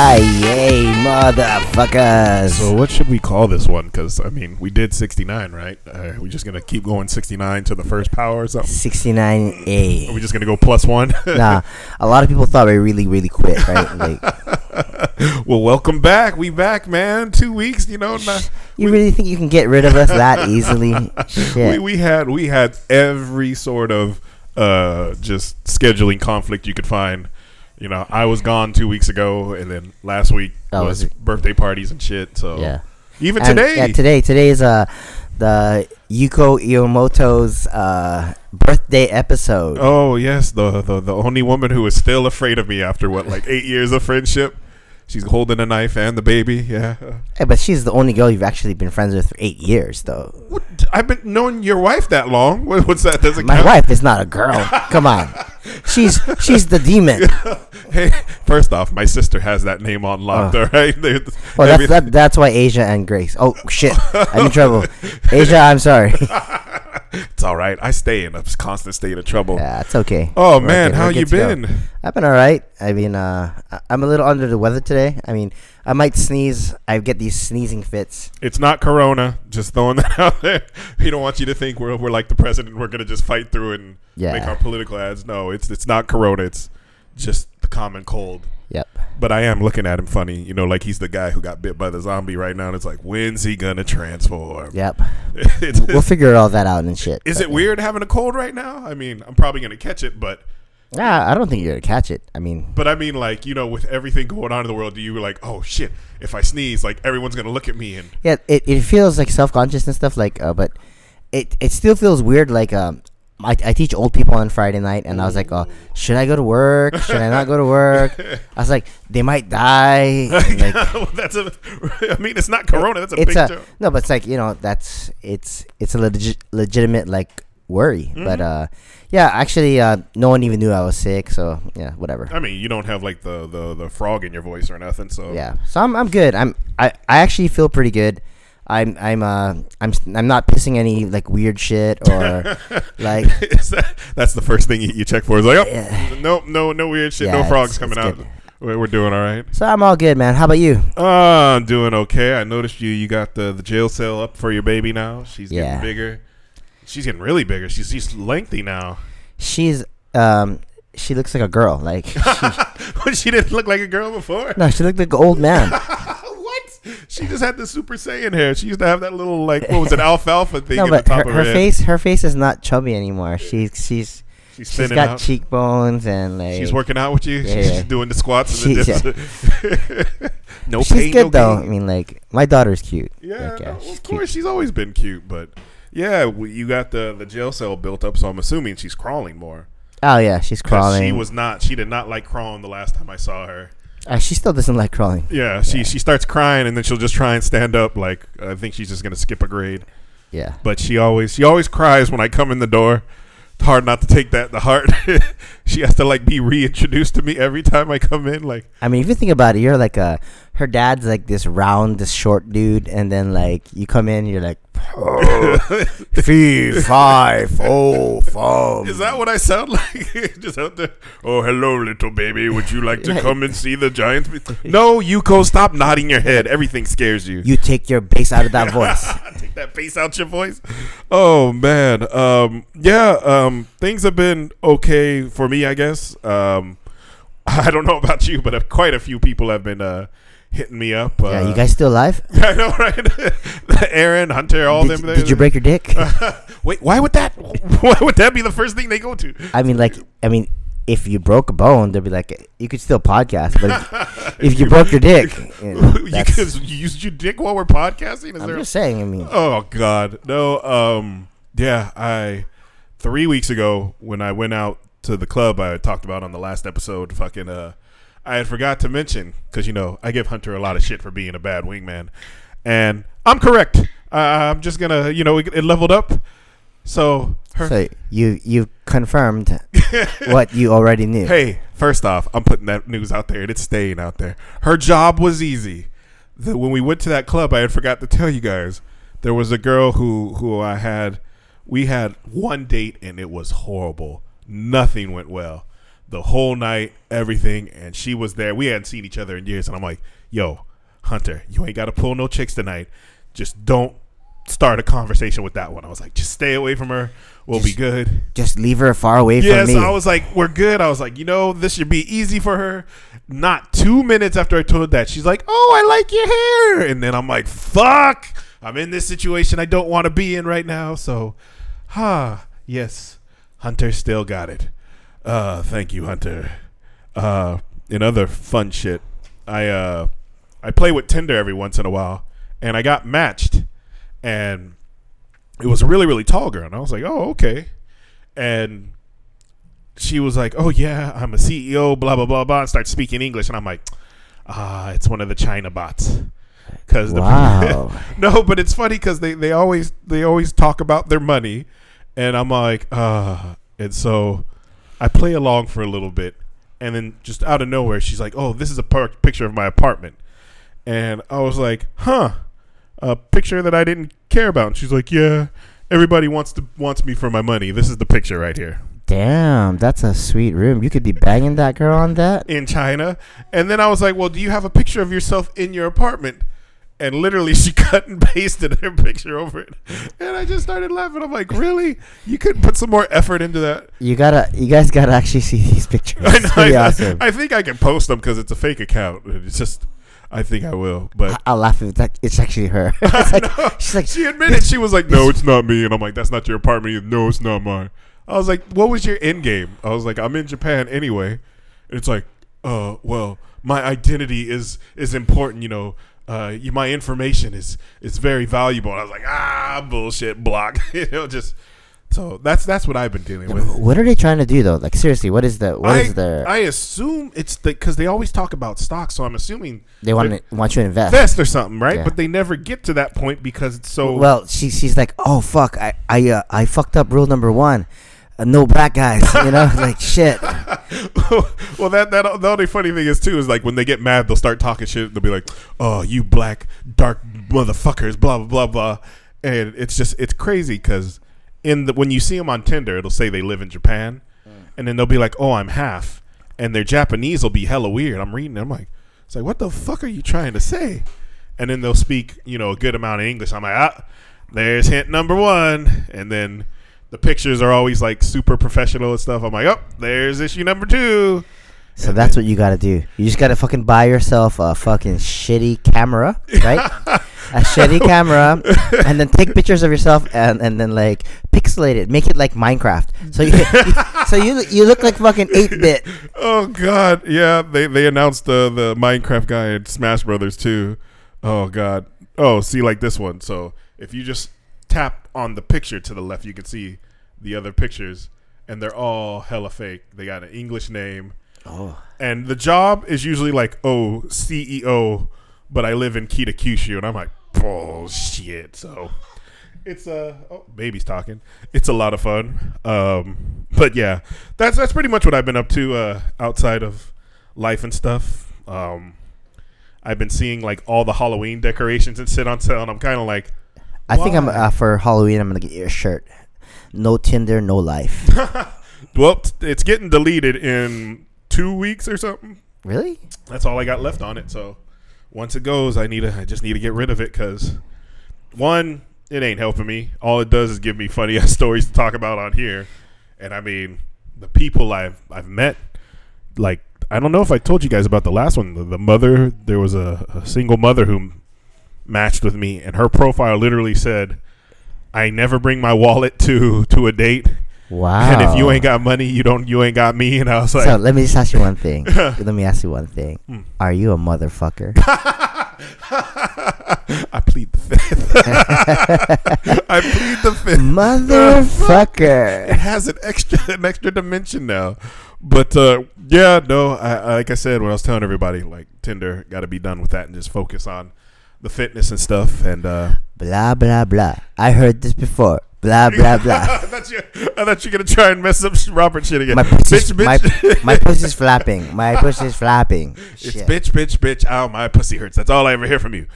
Yay, motherfuckers. So what should we call this one? Because I mean, we did 69, right? Uh, we just gonna keep going 69 to the first power or something? 69A. Are we just gonna go plus one? nah, a lot of people thought we really, really quit, right? Like, well, welcome back. We back, man. Two weeks, you know. Not, you really think you can get rid of us that easily? Shit. we we had we had every sort of uh just scheduling conflict you could find. You know, I was gone two weeks ago, and then last week Oh, was was birthday parties and shit. So yeah. even And, today, Yeah, today. Today is uh, the Yuko Iyomoto's uh, birthday episode. Oh yes, the, the the only woman who is still afraid of me after what like eight years of friendship. She's holding a knife and the baby. Yeah. Hey, but she's the only girl you've actually been friends with for eight years, though. What? I've been knowing your wife that long. What, what's that? Doesn't My count? wife is not a girl. Come on, she's she's the demon. Hey, first off, my sister has that name on lock. Oh. All right. They- Well, that's that, that's why Asia and Grace. Oh shit, I'm in trouble. Asia, I'm sorry. It's all right. I stay in a constant state of trouble. yeah, it's okay. Oh We're man, good- how you to go. been? I've been all right. I mean, uh, I'm a little under the weather today. I mean, I might sneeze. I get these sneezing fits. It's not Corona. Just throwing that out there. We don't want you to think we're we're like the president. We're gonna just fight through it and Yeah. make our political ads. No, it's it's not Corona. It's just the common cold. Yep. But I am looking at him funny, you know, like he's the guy who got bit by the zombie right now. And it's like, when's he gonna transform? Yep. We'll figure all that out and shit. is but, it weird having a cold right now? I mean, I'm probably gonna catch it, but Nah, I don't think you're gonna catch it. I mean, but I mean, like you know, with everything going on in the world, do you like, oh shit, if I sneeze, like everyone's gonna look at me and yeah, it, it feels like self conscious and stuff. Like, uh, but it it still feels weird. Like, um, I, I teach old people on Friday night, and I was like, oh, should I go to work? Should I not go to work? I was like, they might die. like, that's a. I mean, it's not Corona. That's a it's big a joke. no, but it's like you know that's it's it's a legit, legitimate like worry. But Mm-hmm. uh, yeah, actually, uh, no one even knew I was sick. So yeah, whatever. I mean, you don't have like the, the, the frog in your voice or nothing. So Yeah, so I'm I'm good. I'm I, I actually feel pretty good. I'm I'm uh I'm I'm not pissing any like weird shit or like that, that's the first thing you, you check for. Is like, oh, Yeah. no, no, no weird shit. Yeah, no frogs it's coming out. good. We're, we're doing all right. so I'm all good, man. How about you? Uh, I'm doing okay. I noticed you. You got the, the jail cell up for your baby now. She's Yeah. getting bigger. She's getting really bigger. She's she's lengthy now. She's um she looks like a girl. Like she, she didn't look like a girl before. no, she looked like an old man. what? She just had the Super Saiyan hair. She used to have that little like what was it alfalfa thing No, at the but top her, of her head. face her face is not chubby anymore. She's she's She's she's thinning got out. cheekbones and like She's working out with you. Yeah, she's yeah. doing the squats and the She's- dips. no She's pain, good no though. I mean, like my daughter's cute. Yeah, Like, no, she's of cute. course she's always been cute, but yeah, we, you got the the jail cell built up, so I'm assuming she's crawling more. Oh yeah, she's crawling. She was not. She did not like crawling the last time I saw her. Uh, she still doesn't like crawling. Yeah, she she starts crying and then she'll just try and stand up. Like I think she's just gonna skip a grade. Yeah. But she always she always cries when I come in the door. It's hard not to take that to heart. she has to like be reintroduced to me every time I come in. Like I mean, if you think about it, you're like a her dad's like this round, this short dude, and then like you come in, you're like fee fi fo fum. Is that what I sound like? Just out there. Oh, hello, little baby. Would you like to come and see the Giants? No, Yuko, stop nodding your head. Everything scares you. You take your bass out of that voice. Take that bass out your voice. Oh man. Um. Yeah. Um. Things have been okay for me, I guess. Um. I don't know about you, but uh, quite a few people have been uh hitting me up. Uh, yeah, you guys still alive? I know, right? Aaron, Hunter, all Did, them. did you break your dick? Wait, why would that? Why would that be the first thing they go to? I mean, like, I mean, if you broke a bone, they'd be like, you could still podcast, but if, if you broke your dick, you know, you, you used your dick while we're podcasting? Is I'm there? just saying. I mean, Oh God, no. Um, yeah, I three weeks ago when I went out to the club I talked about on the last episode, fucking uh, I had forgot to mention because you know I give Hunter a lot of shit for being a bad wingman, and I'm correct. Uh, I'm just gonna, you know, it, it leveled up. So her, so you you confirmed what you already knew. Hey, first off, I'm putting that news out there and it's staying out there. Her job was easy. The, when we went to that club, I had forgot to tell you guys. There was a girl who who I had. We had one date and it was horrible. Nothing went well. The whole night, everything, and she was there. We hadn't seen each other in years, and I'm like, "Yo, Hunter, you ain't got to pull no chicks tonight. Just don't start a conversation with that one." I was like, "Just stay away from her. We'll be good." Just leave her far away from me. so I was like, "We're good." I was like, "You know, this should be easy for her." Not two minutes after I told her that, she's like, "Oh, I like your hair," and then I'm like, "Fuck." I'm in this situation I don't want to be in right now. So, ha, yes, Hunter still got it. Uh, thank you, Hunter. Uh, in other fun shit, I uh, I play with Tinder every once in a while, and I got matched, and it was a really really tall girl, and I was like, oh okay, and she was like, oh yeah, I'm a CEO, blah blah blah blah, and starts speaking English, and I'm like, ah, it's one of the China bots. Cause the Wow. no, but it's funny because they, they always they always talk about their money, and I'm like, uh, and so I play along for a little bit, and then just out of nowhere, she's like, "Oh, this is a par- picture of my apartment," and I was like, "Huh, a picture that I didn't care about." And she's like, "Yeah, everybody wants to wants me for my money. This is the picture right here Damn, that's a sweet room. You could be banging that girl on that. in China." And then I was like, "Well, do you have a picture of yourself in your apartment?" And literally, she cut and pasted her picture over it, and I just started laughing. I'm like, "Really? You couldn't put some more effort into that?" You gotta, you guys gotta actually see these pictures. I know. I, awesome. I think I can post them because it's a fake account. It's just, I think I will. But I'll laugh if it's actually her. it's like, she's like, she admitted she was like, "No, it's not me," and I'm like, "That's not your apartment." Either. No, it's not mine. I was like, "What was your end game?" I was like, "I'm in Japan anyway." And it's like, "Uh, well, my identity is is important, you know." Uh, you, my information is is very valuable. And I was like, ah, bullshit, block. you know, just so that's that's what I've been dealing with. what are they trying to do though? Like seriously, what is the, what I, is the? I assume it's the because they always talk about stocks, so I'm assuming they want to want you to invest. invest or something, right? Yeah. But they never get to that point because it's so. Well, she she's like, oh fuck, I I uh, I fucked up rule number one, uh, no black guys. You know, like shit. well, that that the only funny thing is too is like when they get mad, they'll start talking shit. They'll be like, "Oh, you black dark motherfuckers," blah blah blah blah, and it's just it's crazy because in the when you see them on Tinder, it'll say they live in Japan, and then they'll be like, "Oh, I'm half," and their Japanese will be hella weird. I'm reading, it, I'm like, it's like, what the fuck are you trying to say? And then they'll speak, you know, a good amount of English. I'm like, ah, there's hint number one, and then. The pictures are always like super professional and stuff. I'm like, oh, there's issue number two. So that's what you gotta do. You just gotta fucking buy yourself a fucking shitty camera, right? a shitty camera, and then take pictures of yourself and, and then like pixelate it, make it like Minecraft. So you, so you you look like fucking eight bit. Oh God, yeah. They they announced the the Minecraft guy in Smash Brothers too. Oh God. Oh, see like this one. So if you just tap on the picture to the left, you can see the other pictures, and they're all hella fake. They got an English name, Oh, and the job is usually like oh CEO, but I live in Kitakyushu, and I'm like bullshit. So it's uh oh baby's talking. It's a lot of fun. Um, but yeah, that's that's pretty much what I've been up to uh, outside of life and stuff. Um, I've been seeing like all the Halloween decorations and sit on sale, and I'm kind of like, I think I'm uh, for Halloween. I'm gonna get you a shirt. No Tinder, no life. well, it's getting deleted in two weeks or something. really? That's all I got left on it. So once it goes, I need to I just need to get rid of it because one, it ain't helping me. All it does is give me funny ass stories to talk about on here. And I mean, the people I've I've met, like I don't know if I told you guys about the last one. The, the mother, there was a, a single mother who matched with me, and her profile literally said, "I never bring my wallet to to a date." Wow. And if you ain't got money, you don't. You ain't got me. And I was like, so let me just ask you one thing. let me ask you one thing. Hmm. Are you a motherfucker? I plead the fifth. I plead the fifth. Motherfucker. It has an extra an extra dimension now. But uh, yeah, no. I, I- like I said when I was telling everybody, like Tinder, got to be done with that and just focus on the fitness and stuff. And uh, blah blah blah. I heard this before. Blah blah I blah. thought you, I thought you were gonna try and mess up Robert shit again. My pussy's, bitch, my, bitch. my pussy's flapping. My pussy's flapping. It's bitch, bitch, bitch. Ow, my pussy hurts. That's all I ever hear from you.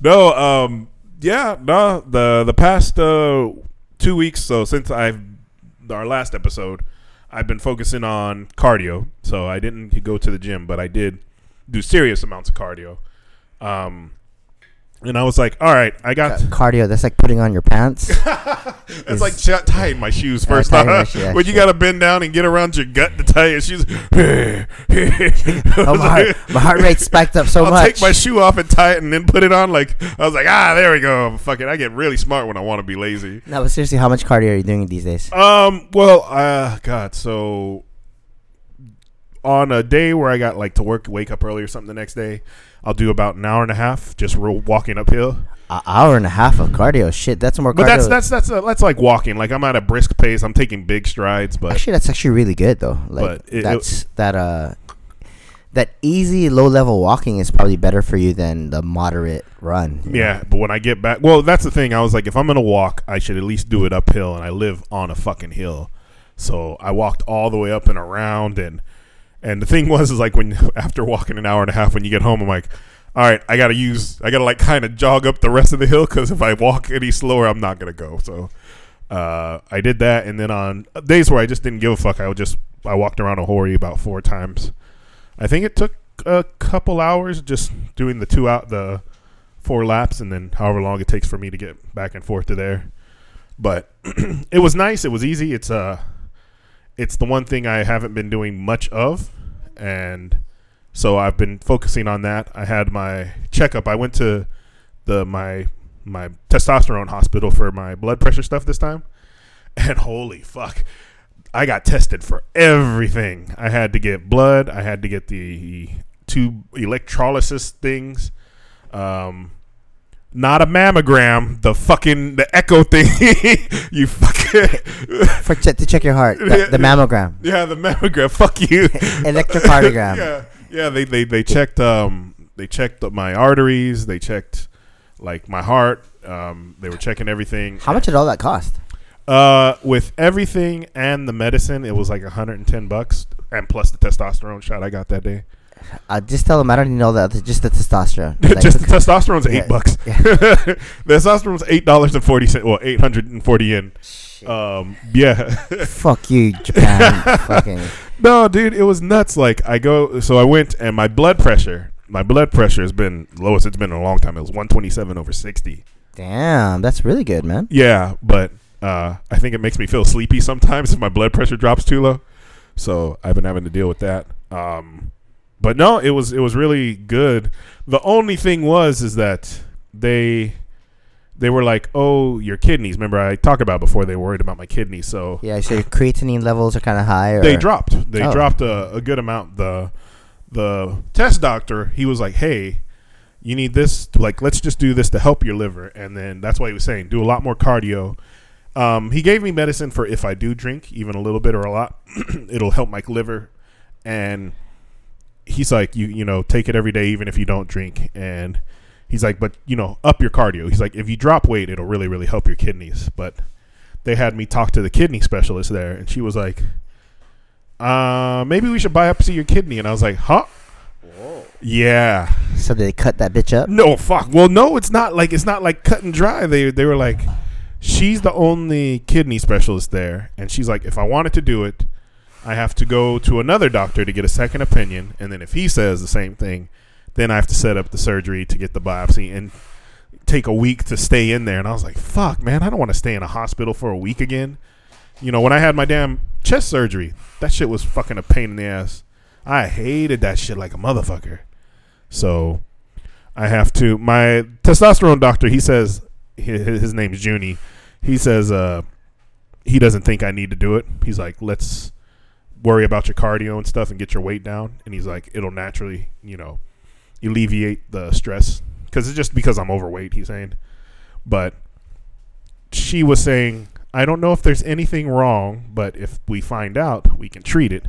No, um, yeah, no. The the past uh, two weeks, so since I've our last episode, I've been focusing on cardio, so I didn't go to the gym, but I did do serious amounts of cardio. Um, and I was like, all right, I got. Cardio. That's like putting on your pants. It's like ch- tying my shoes first. my shoe, when you got to bend down and get around your gut to tie your shoes. oh, my heart, my heart rate spiked up so I'll much. take my shoe off and tie it and then put it on. Like I was like, ah, there we go. Fuck it. I get really smart when I want to be lazy. no, but seriously, how much cardio are you doing these days? Um. Well, uh, God. So on a day where I got like to work, wake up early or something the next day, I'll do about an hour and a half just ro- walking uphill. An hour and a half of cardio. Shit, that's more cardio. But that's that's that's uh, that's like walking. Like I'm at a brisk pace. I'm taking big strides, but actually that's actually really good though. Like it- it- that's that uh that easy low level walking is probably better for you than the moderate run. you know? Yeah, but when I get back, well, that's the thing. I was like, if I'm gonna walk, I should at least do it uphill, and I live on a fucking hill, so I walked all the way up and around, and and the thing was, is like when after walking an hour and a half, when you get home, I'm like, all right, I gotta use, I gotta like kind of jog up the rest of the hill because if I walk any slower, I'm not gonna go. So uh, I did that, and then on days where I just didn't give a fuck, I would just I walked around Ohori about four times. I think it took a couple hours just doing the two out the four laps and then however long it takes for me to get back and forth to there. But it was nice. It was easy. It's uh it's the one thing I haven't been doing much of and so I've been focusing on that. I had my checkup. I went to the my my testosterone hospital for my blood pressure stuff this time. And holy fuck. I got tested for everything. I had to get blood. I had to get the two electrolysis things. Um, not a mammogram. The fucking the echo thing. you fucking For che- to check your heart, the, the mammogram, yeah, the mammogram. Fuck you. electrocardiogram. yeah, yeah. They they they checked um they checked my arteries. They checked like my heart. Um, they were checking everything. How much did all that cost? Uh, with everything and the medicine, it was like 110 bucks, and plus the testosterone shot I got that day. Uh, just tell them I don't need all that. Just the testosterone. Like, Just the testosterone's Yeah, eight bucks. yeah. the testosterone's eight dollars and forty cent. Well, eight hundred and forty yen. Um, yeah. Fuck you, Japan. fucking. no, dude, it was nuts. Like I go, so I went, and my blood pressure, my blood pressure has been lowest it's been in a long time. It was one twenty seven over sixty. Damn, that's really good, man. Yeah, but uh, I think it makes me feel sleepy sometimes if my blood pressure drops too low. So I've been having to deal with that. Um, but no, it was it was really good. The only thing was is that they they were like, "Oh, your kidneys." Remember I talked about before they worried about my kidneys, so Yeah, so your creatinine levels are kind of high. Or, they dropped. They Oh. dropped a, a good amount. The the test doctor, he was like, "Hey, you need this. Like, let's just do this to help your liver." And then that's why he was saying, "Do a lot more cardio." Um, he gave me medicine for if I do drink, even a little bit or a lot, it'll help my liver. And he's like, "You you know, take it every day, even if you don't drink." And he's like, "But you know, up your cardio." He's like, "If you drop weight, it'll really really help your kidneys." But they had me talk to the kidney specialist there, and she was like, uh, maybe we should biopsy your kidney. And I was like, huh? Whoa. Yeah. So they cut that bitch up. No, fuck. Well, no, it's not like it's not like cut and dry. They they were like, she's the only kidney specialist there, and she's like, if I wanted to do it, I have to go to another doctor to get a second opinion, and then if he says the same thing, then I have to set up the surgery to get the biopsy and take a week to stay in there. And I was like, fuck, man, I don't want to stay in a hospital for a week again. You know, when I had my damn chest surgery, that shit was fucking a pain in the ass. I hated that shit like a motherfucker. So I have to. My testosterone doctor, he says his, his name's Junie. He says uh, he doesn't think I need to do it. He's like, let's worry about your cardio and stuff and get your weight down. And he's like, it'll naturally, you know, alleviate the stress because it's just because I'm overweight. He's saying, but she was saying, I don't know if there's anything wrong, but if we find out, we can treat it.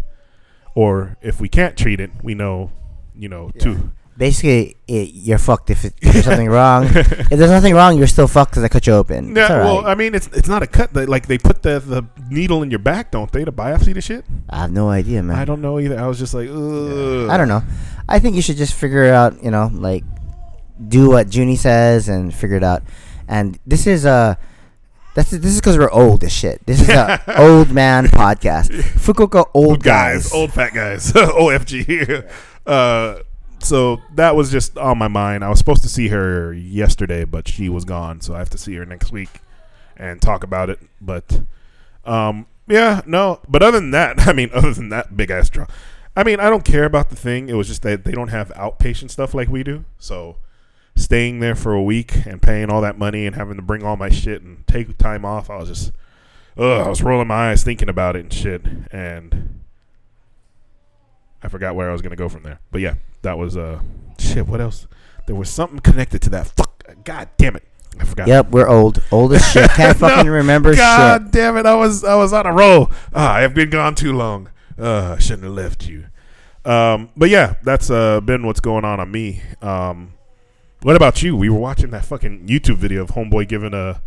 Or if we can't treat it, we know, you know, to Basically, it, you're fucked if, it, if there's something wrong. if there's nothing wrong, you're still fucked because I cut you open. Yeah, well. I mean, it's it's not a cut. They, like they put the the needle in your back, don't they, to biopsy the shit? I have no idea, man. I don't know either. I was just like, Ugh. I don't know. I think you should just figure out. You know, like do what Junie says and figure it out. And this is uh That's this is because we're old as shit. This is a old man podcast. Fukuoka old guys. old fat guys, OFG. uh, so that was just on my mind. I was supposed to see her yesterday, but she was gone, so I have to see her next week and talk about it. But um, yeah, no. But other than that, I mean, other than that big ass draw, I mean, I don't care about the thing. It was just that they don't have outpatient stuff like we do, so staying there for a week and paying all that money and having to bring all my shit and take time off, I was just, ugh, I was rolling my eyes thinking about it and shit. And I forgot where I was gonna go from there. But yeah, that was uh, shit. What else? There was something connected to that. Fuck. God damn it. I forgot. Yep, we're old. Old as shit. Can't No, fucking remember shit God shit. damn it! I was I was on a roll. Ah, I have been gone too long. Uh, I shouldn't have left you. Um, but yeah, that's uh been what's going on on me. Um, what about you? We were watching that fucking YouTube video of homeboy giving a.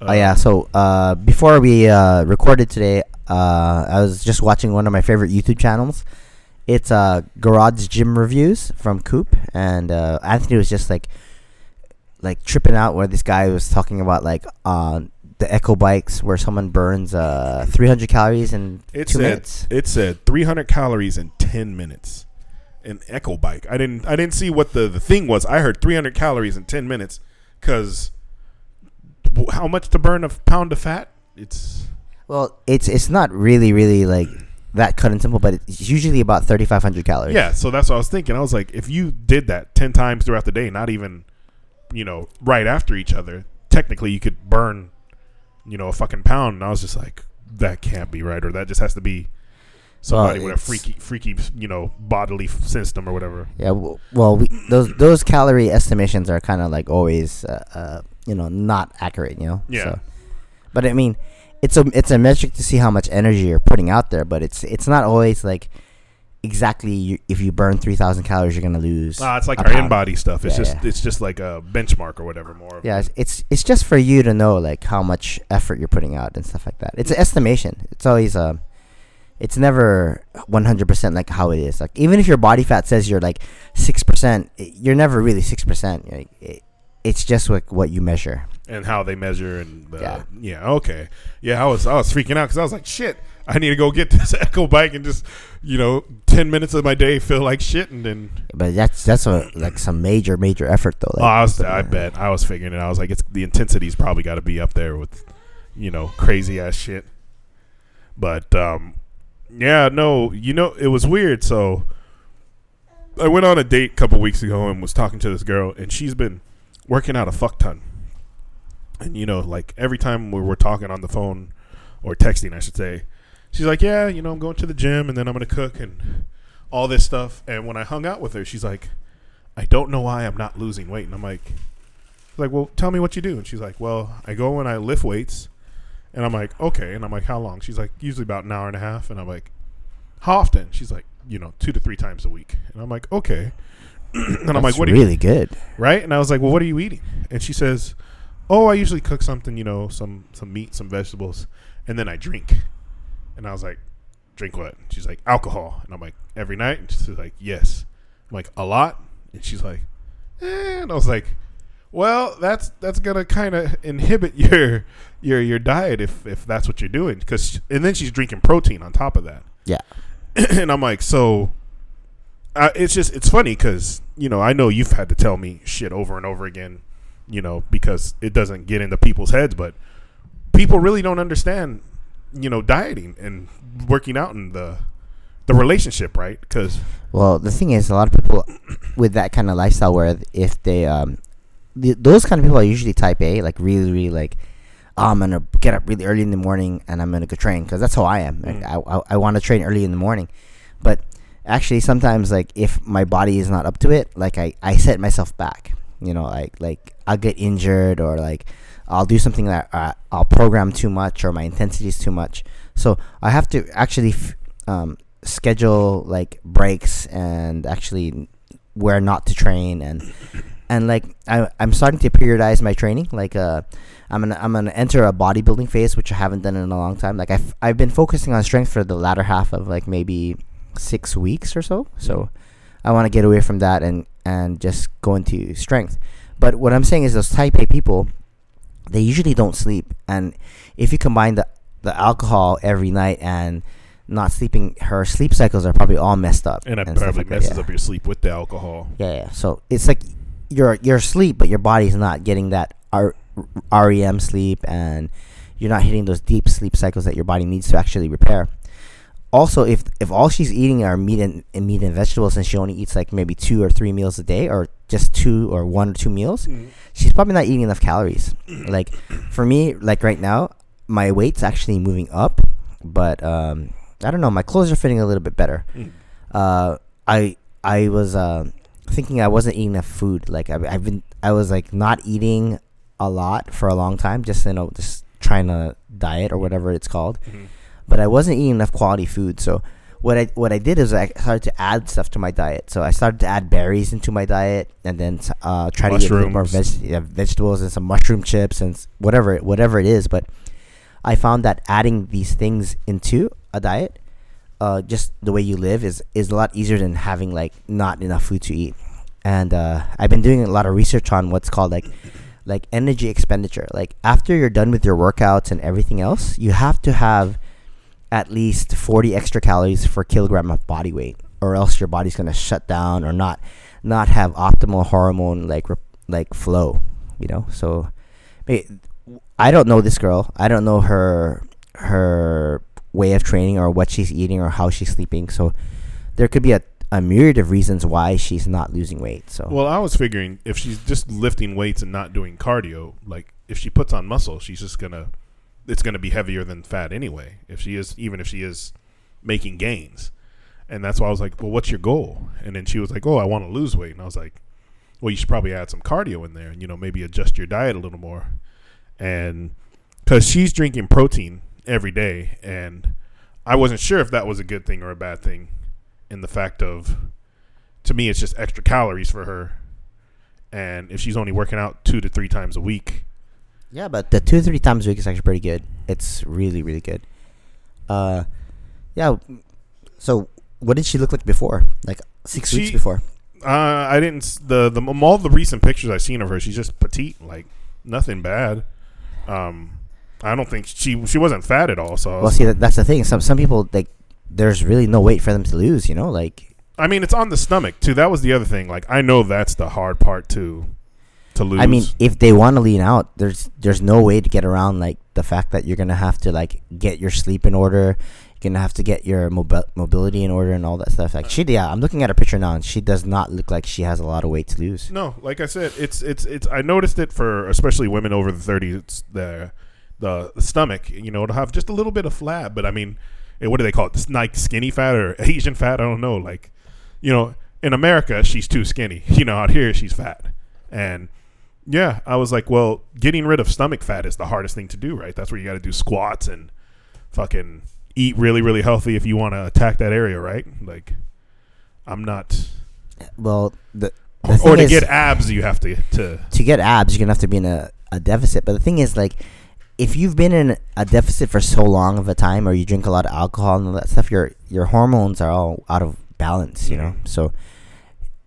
Oh yeah. So uh, before we uh, recorded today, uh, I was just watching one of my favorite YouTube channels. It's uh, Garage Gym Reviews from Coop, and uh, Anthony was just like, like tripping out where this guy was talking about like uh, the Echo bikes where someone burns uh, 300 calories in It two said minutes. it said 300 calories in 10 minutes. An Echo bike. I didn't I didn't see what the the thing was. I heard 300 calories in 10 minutes because how much to burn a pound of fat? It's Well, it's it's not really really like that cut and simple, but it's usually about 3,500 calories. Yeah, so that's what I was thinking. I was like, if you did that ten times throughout the day, not even, you know, right after each other, technically you could burn, you know, a fucking pound. And I was just like, that can't be right, or that just has to be somebody with a freaky, freaky, you know, bodily system or whatever. Yeah, w- well, we, those those calorie estimations are kind of like always, uh, uh, you know, not accurate. You know. Yeah. So, but I mean, it's a it's a metric to see how much energy you're putting out there, but it's it's not always like exactly you, if you burn three thousand calories, you're gonna lose. Ah, it's like our InBody stuff. It's Yeah, just yeah. it's just like a benchmark or whatever. More. Yeah, it's, it's it's just for you to know like how much effort you're putting out and stuff like that. It's an estimation. It's always um, it's never one hundred percent like how it is. Like even if your body fat says you're like six percent, you're never really six percent. It, it's just like what you measure. And how they measure and the, yeah. Yeah. okay yeah I was I was freaking out because I was like shit I need to go get this Echo bike and just you know ten minutes of my day feel like shit and then But that's that's a, like some major major effort though. oh, Like, I was I uh, bet I was figuring it. I was like it's the intensity's probably got to be up there with you know crazy ass shit but um yeah no you know it was weird so I went on a date a couple weeks ago and was talking to this girl and she's been working out a fuck ton and you know like every time we were talking on the phone or texting I should say she's like yeah you know I'm going to the gym and then I'm gonna cook and all this stuff. And when I hung out with her she's like I don't know why I'm not losing weight. And I'm like like well tell me what you do. And she's like well I go and I lift weights. And I'm like okay. And I'm like how long? She's like usually about an hour and a half. And I'm like how often? She's like you know two to three times a week. And I'm like okay. And I'm like what you really good. right? And I was like, "Well, what are you eating?" And she says, "Oh, I usually cook something, you know, some some meat, some vegetables, and then I drink." And I was like, "Drink what?" She's like, "Alcohol." And I'm like, "Every night?" And she's like, "Yes." I'm like, "A lot?" And she's like, eh. and I was like, "Well, that's that's gonna kind of inhibit your your your diet if if that's what you're doing." Because and then she's drinking protein on top of that Yeah. and I'm like, so uh, it's just it's funny because you know I know you've had to tell me shit over and over again, you know, because it doesn't get into people's heads, but people really don't understand, you know, dieting and working out and the the relationship, right? Because Well, the thing is, a lot of people with that kind of lifestyle, where if they, um, th- those kind of people are usually type A, like really, really like, oh, I'm gonna get up really early in the morning and I'm gonna go train because that's how I am. Like, Mm. I, I, I want to train early in the morning, but actually sometimes like if my body is not up to it, like I, I set myself back. You know, like like I'll get injured or like I'll do something that uh, I'll program too much or my intensity is too much. So I have to actually f- um, schedule like breaks and actually where not to train and and like I, I'm starting to periodize my training. Like uh, I'm gonna I'm gonna enter a bodybuilding phase, which I haven't done in a long time. Like I've I've been focusing on strength for the latter half of like maybe six weeks or so. So I want to get away from that and and just go into strength. But what I'm saying is those type A people, they usually don't sleep. And if you combine the the alcohol every night and not sleeping, her sleep cycles are probably all messed up. And that stuff probably like that, messes yeah. up your sleep with the alcohol. Yeah, yeah. So it's like you're you're asleep, but your body's not getting that R- REM sleep, and you're not hitting those deep sleep cycles that your body needs to actually repair. Also, if if all she's eating are meat and, and meat and vegetables, and she only eats like maybe two or three meals a day, or just two or one or two meals, she's probably not eating enough calories. like for me, like right now, my weight's actually moving up, but um, I don't know. My clothes are fitting a little bit better Mm. uh, I I was uh, thinking I wasn't eating enough food. Like I, I've been, I was like not eating a lot for a long time, just you know, just trying to diet or whatever it's called. Mhm. But I wasn't eating enough quality food. So what I what I did is I started to add stuff to my diet. So I started to add berries into my diet, and then uh, try to eat more veg- yeah, vegetables and some mushroom chips and whatever whatever it is. But I found that adding these things into a diet uh, just the way you live is is a lot easier than having like not enough food to eat. And uh, I've been doing a lot of research on what's called like like energy expenditure. Like after you're done with your workouts and everything else, you have to have at least 40 extra calories per kilogram of body weight, or else your body's gonna shut down or not not have optimal hormone like like flow. You know, so I don't know this girl. I don't know her her way of training or what she's eating or how she's sleeping. So there could be a, a myriad of reasons why she's not losing weight. So Well, I was figuring if she's just lifting weights and not doing cardio, like if she puts on muscle, she's just gonna it's gonna be heavier than fat anyway. If she is even if she is making gains. And that's why I was like, Well, what's your goal? And then she was like, Oh, I want to lose weight and I was like, Well, you should probably add some cardio in there and you know, maybe adjust your diet a little more. And because she's drinking protein every day and I wasn't sure if that was a good thing or a bad thing in the fact of to me it's just extra calories for her and if she's only working out two to three times a week yeah, but the two three times a week is actually pretty good. It's really really good. Uh, yeah. So what did she look like before? Like six weeks before. uh, i didn't the the all the recent pictures i've seen of her she's just petite like nothing bad um i don't think she she wasn't fat at all so Well, see, that, that's the thing. Some some people like there's really no weight for them to lose. You know, like i mean it's on the stomach too that was the other thing like i know that's the hard part to to lose I mean, if they want to lean out, there's there's no way to get around like the fact that you're gonna have to like get your sleep in order. You're gonna have to get your mobi- mobility in order and all that stuff. Like she, yeah, I'm looking at her picture now, and she does not look like she has a lot of weight to lose. No, like I said, it's it's it's. I noticed it for especially women over the thirties. It's the the stomach. You know, to have just a little bit of flab. But I mean, eh, what do they call it? This like skinny fat or Asian fat? I don't know. Like, you know, in America she's too skinny. You know, out here she's fat. And yeah, I was like, well, getting rid of stomach fat is the hardest thing to do, right? That's where you got to do squats and fucking eat really really healthy if you want to attack that area, right? Like, I'm not. Well, the, the Or thing to is- get abs, you have to to to get abs, you're gonna have to be in a, a deficit. But the thing is, like, if you've been in a deficit for so long of a time, or you drink a lot of alcohol and all that stuff, your your hormones are all out of balance. You know, Mhm. so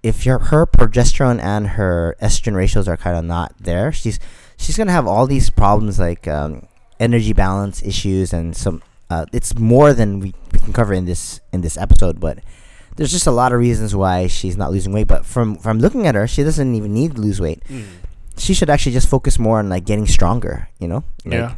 if your her progesterone and her estrogen ratios are kind of not there, she's she's gonna have all these problems like um, energy balance issues and some. Uh, it's more than we, we can cover in this in this episode, but there's just a lot of reasons why she's not losing weight. But from from looking at her, she doesn't even need to lose weight she should actually just focus more on like getting stronger, you know? Like, Yeah.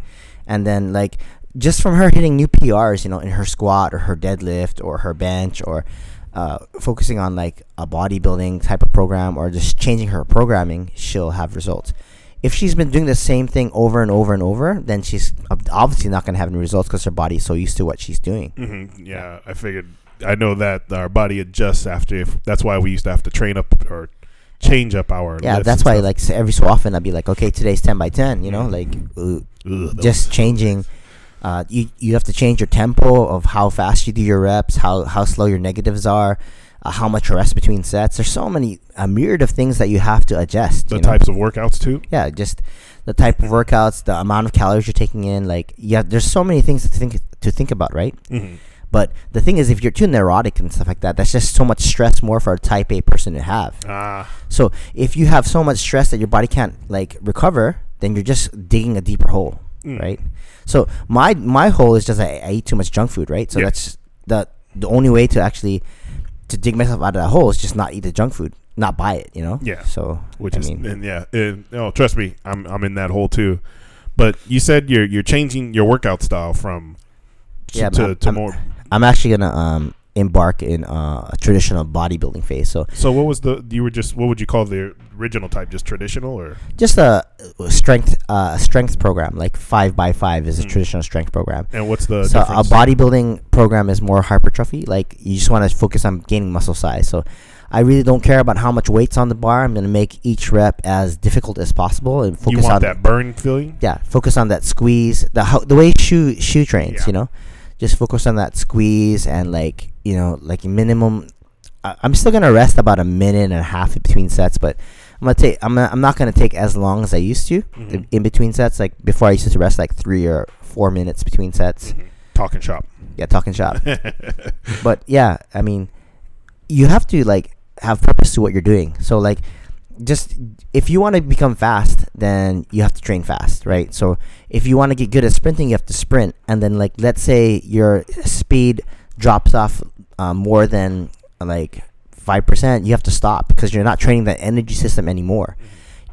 And then like just from her hitting new PRs, you know, in her squat or her deadlift or her bench or uh, focusing on like a bodybuilding type of program or just changing her programming, she'll have results. If she's been doing the same thing over and over and over, then she's obviously not going to have any results because her body's so used to what she's doing. hmm Yeah, I figured. I know that our body adjusts after. If that's why we used to have to train up or change up our. Yeah, that's why like every so often I'd be like, okay, today's ten by ten, you know, like uh, Ugh, just changing uh, you you have to change your tempo of how fast you do your reps how how slow your negatives are uh, how much rest between sets there's so many a myriad of things that you have to adjust the you know? types of workouts too. yeah just the type of workouts the amount of calories you're taking in like yeah there's so many things to think to think about right hmm but the thing is if you're too neurotic and stuff like that that's just so much stress more for a type a person to have Ah, so if you have so much stress that your body can't like recover, then you're just digging a deeper hole, Mm. right? So my my hole is just I, I eat too much junk food, right? So Yeah. that's the the only way to actually to dig myself out of that hole is just not eat the junk food, not buy it, you know? Yeah. So which I is mean, and yeah, and, oh, trust me, I'm I'm in that hole too. But you said you're you're changing your workout style from Yeah, to, I'm- to I'm- more. I'm actually gonna um embark in uh, a traditional bodybuilding phase. So So what was the you were just what would you call the original type? Just traditional or just a strength uh, strength program, like five by five is a Mm. traditional strength program. and what's the so a bodybuilding program is more hypertrophy. Like you just want to focus on gaining muscle size. So I really don't care about how much weight's on the bar. I'm gonna make each rep as difficult as possible and focus on that burn feeling? yeah, focus on that squeeze. The how, the way shoe shoe trains, Yeah. you know, just focus on that squeeze and like you know like minimum. I, I'm still gonna rest about a minute and a half between sets, but I'm gonna take. I'm not, I'm not gonna take as long as I used to Mhm. in, between sets. Like before, I used to rest like three or four minutes between sets. Mhm. Talking shop. Yeah, talking shop. but yeah, I mean, you have to like have purpose to what you're doing. So like, just if you want to become fast, then you have to train fast, right? So if you want to get good at sprinting, you have to sprint, and then like let's say your speed drops off um, more than like five percent, you have to stop because you're not training that energy system anymore.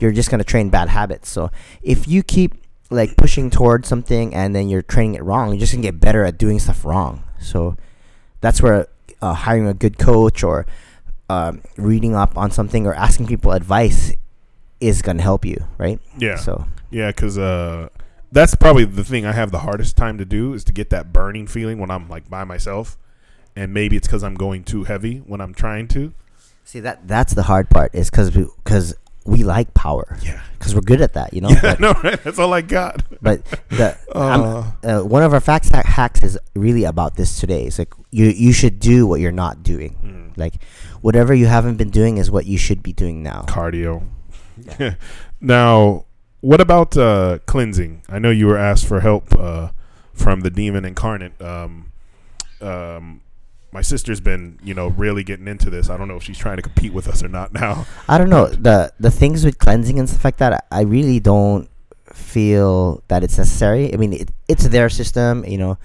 You're just gonna train bad habits. So if you keep like pushing towards something and then you're training it wrong, you're just gonna get better at doing stuff wrong. So that's where uh, hiring a good coach or um, reading up on something or asking people advice is gonna help you, right? yeah. So Yeah, because uh, that's probably the thing I have the hardest time to do is to get that burning feeling when I'm like by myself, and maybe it's because I'm going too heavy when I'm trying to. see that that's the hard part is because because we like power Yeah, because we're good at that, you know. yeah, but, no, right? That's all I got. but the Uh, uh, one of our facts hack- hacks is really about this today. It's like you you should do what you're not doing. mm, Like whatever you haven't been doing is what you should be doing now. cardio. now, what about uh, cleansing? I know you were asked for help uh, from the demon incarnate. Um, um, my sister's been, you know, really getting into this. I don't know if she's trying to compete with us or not now. I don't know the the things with cleansing and stuff like that. I really don't feel that it's necessary. I mean, it, it's their system, you know.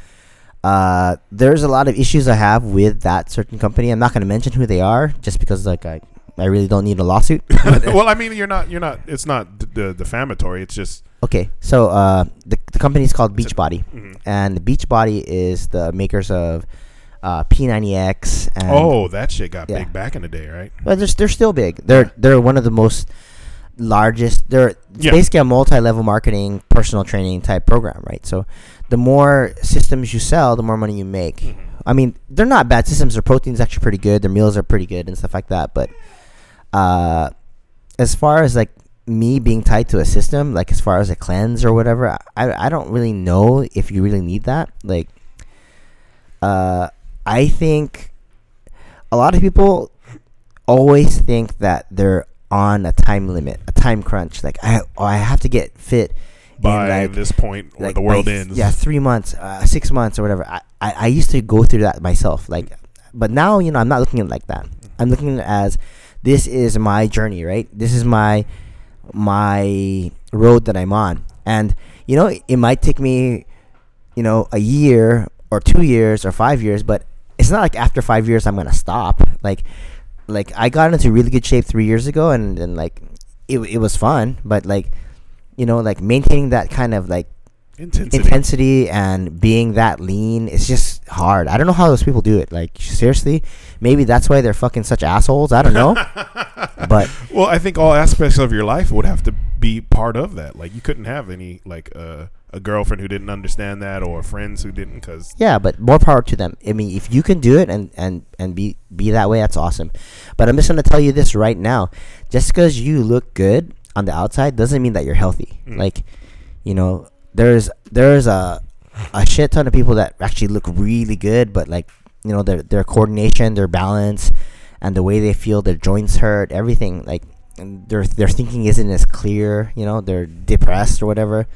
Uh, there's a lot of issues I have with that certain company. I'm not going to mention who they are, just because like I, I really don't need a lawsuit. well, I mean, you're not, you're not. It's not d- d- defamatory. It's just. okay, so uh, the the company is called Beachbody, mhm. and Beachbody is the makers of uh, P90X. And Oh, that shit got yeah. big back in the day, right? Well, they're, they're still big. They're Yeah. they're one of the most largest. They're Yeah. basically a multi-level marketing, personal training type program, right? So, the more systems you sell, the more money you make. Mhm. I mean, they're not bad systems. Their protein's actually pretty good. Their meals are pretty good and stuff like that. But, uh, as far as like me being tied to a system, like as far as a cleanse or whatever, I I don't really know if you really need that. Like, uh, I think a lot of people always think that they're on a time limit, a time crunch. Like I, oh, I have to get fit By like this point, or like the world ends. Yeah, three months, uh, six months, or whatever. I, I, I used to go through that myself. Like, but now you know I'm not looking at it like that. I'm looking at it as this is my journey, right? This is my my road that I'm on, and you know it might take me, you know, a year or two years or five years, but it's not like after five years I'm gonna stop. Like, like I got into really good shape three years ago, and then like it it was fun, but like you know, like maintaining that kind of like Intensity. intensity and being that lean is just hard. I don't know how those people do it. Like seriously, maybe that's why they're fucking such assholes. I don't know. but well, I think all aspects of your life would have to be part of that. Like you couldn't have any like uh, a girlfriend who didn't understand that or friends who didn't because yeah, but more power to them. I mean, if you can do it and and and be be that way, that's awesome. But I'm just gonna tell you this right now: just because you look good on the outside doesn't mean that you're healthy. Mm. Like, you know, there's there's a a shit ton of people that actually look really good, but like you know their their coordination, their balance, and the way they feel, their joints hurt, everything like and their their thinking isn't as clear. You know, they're depressed or whatever.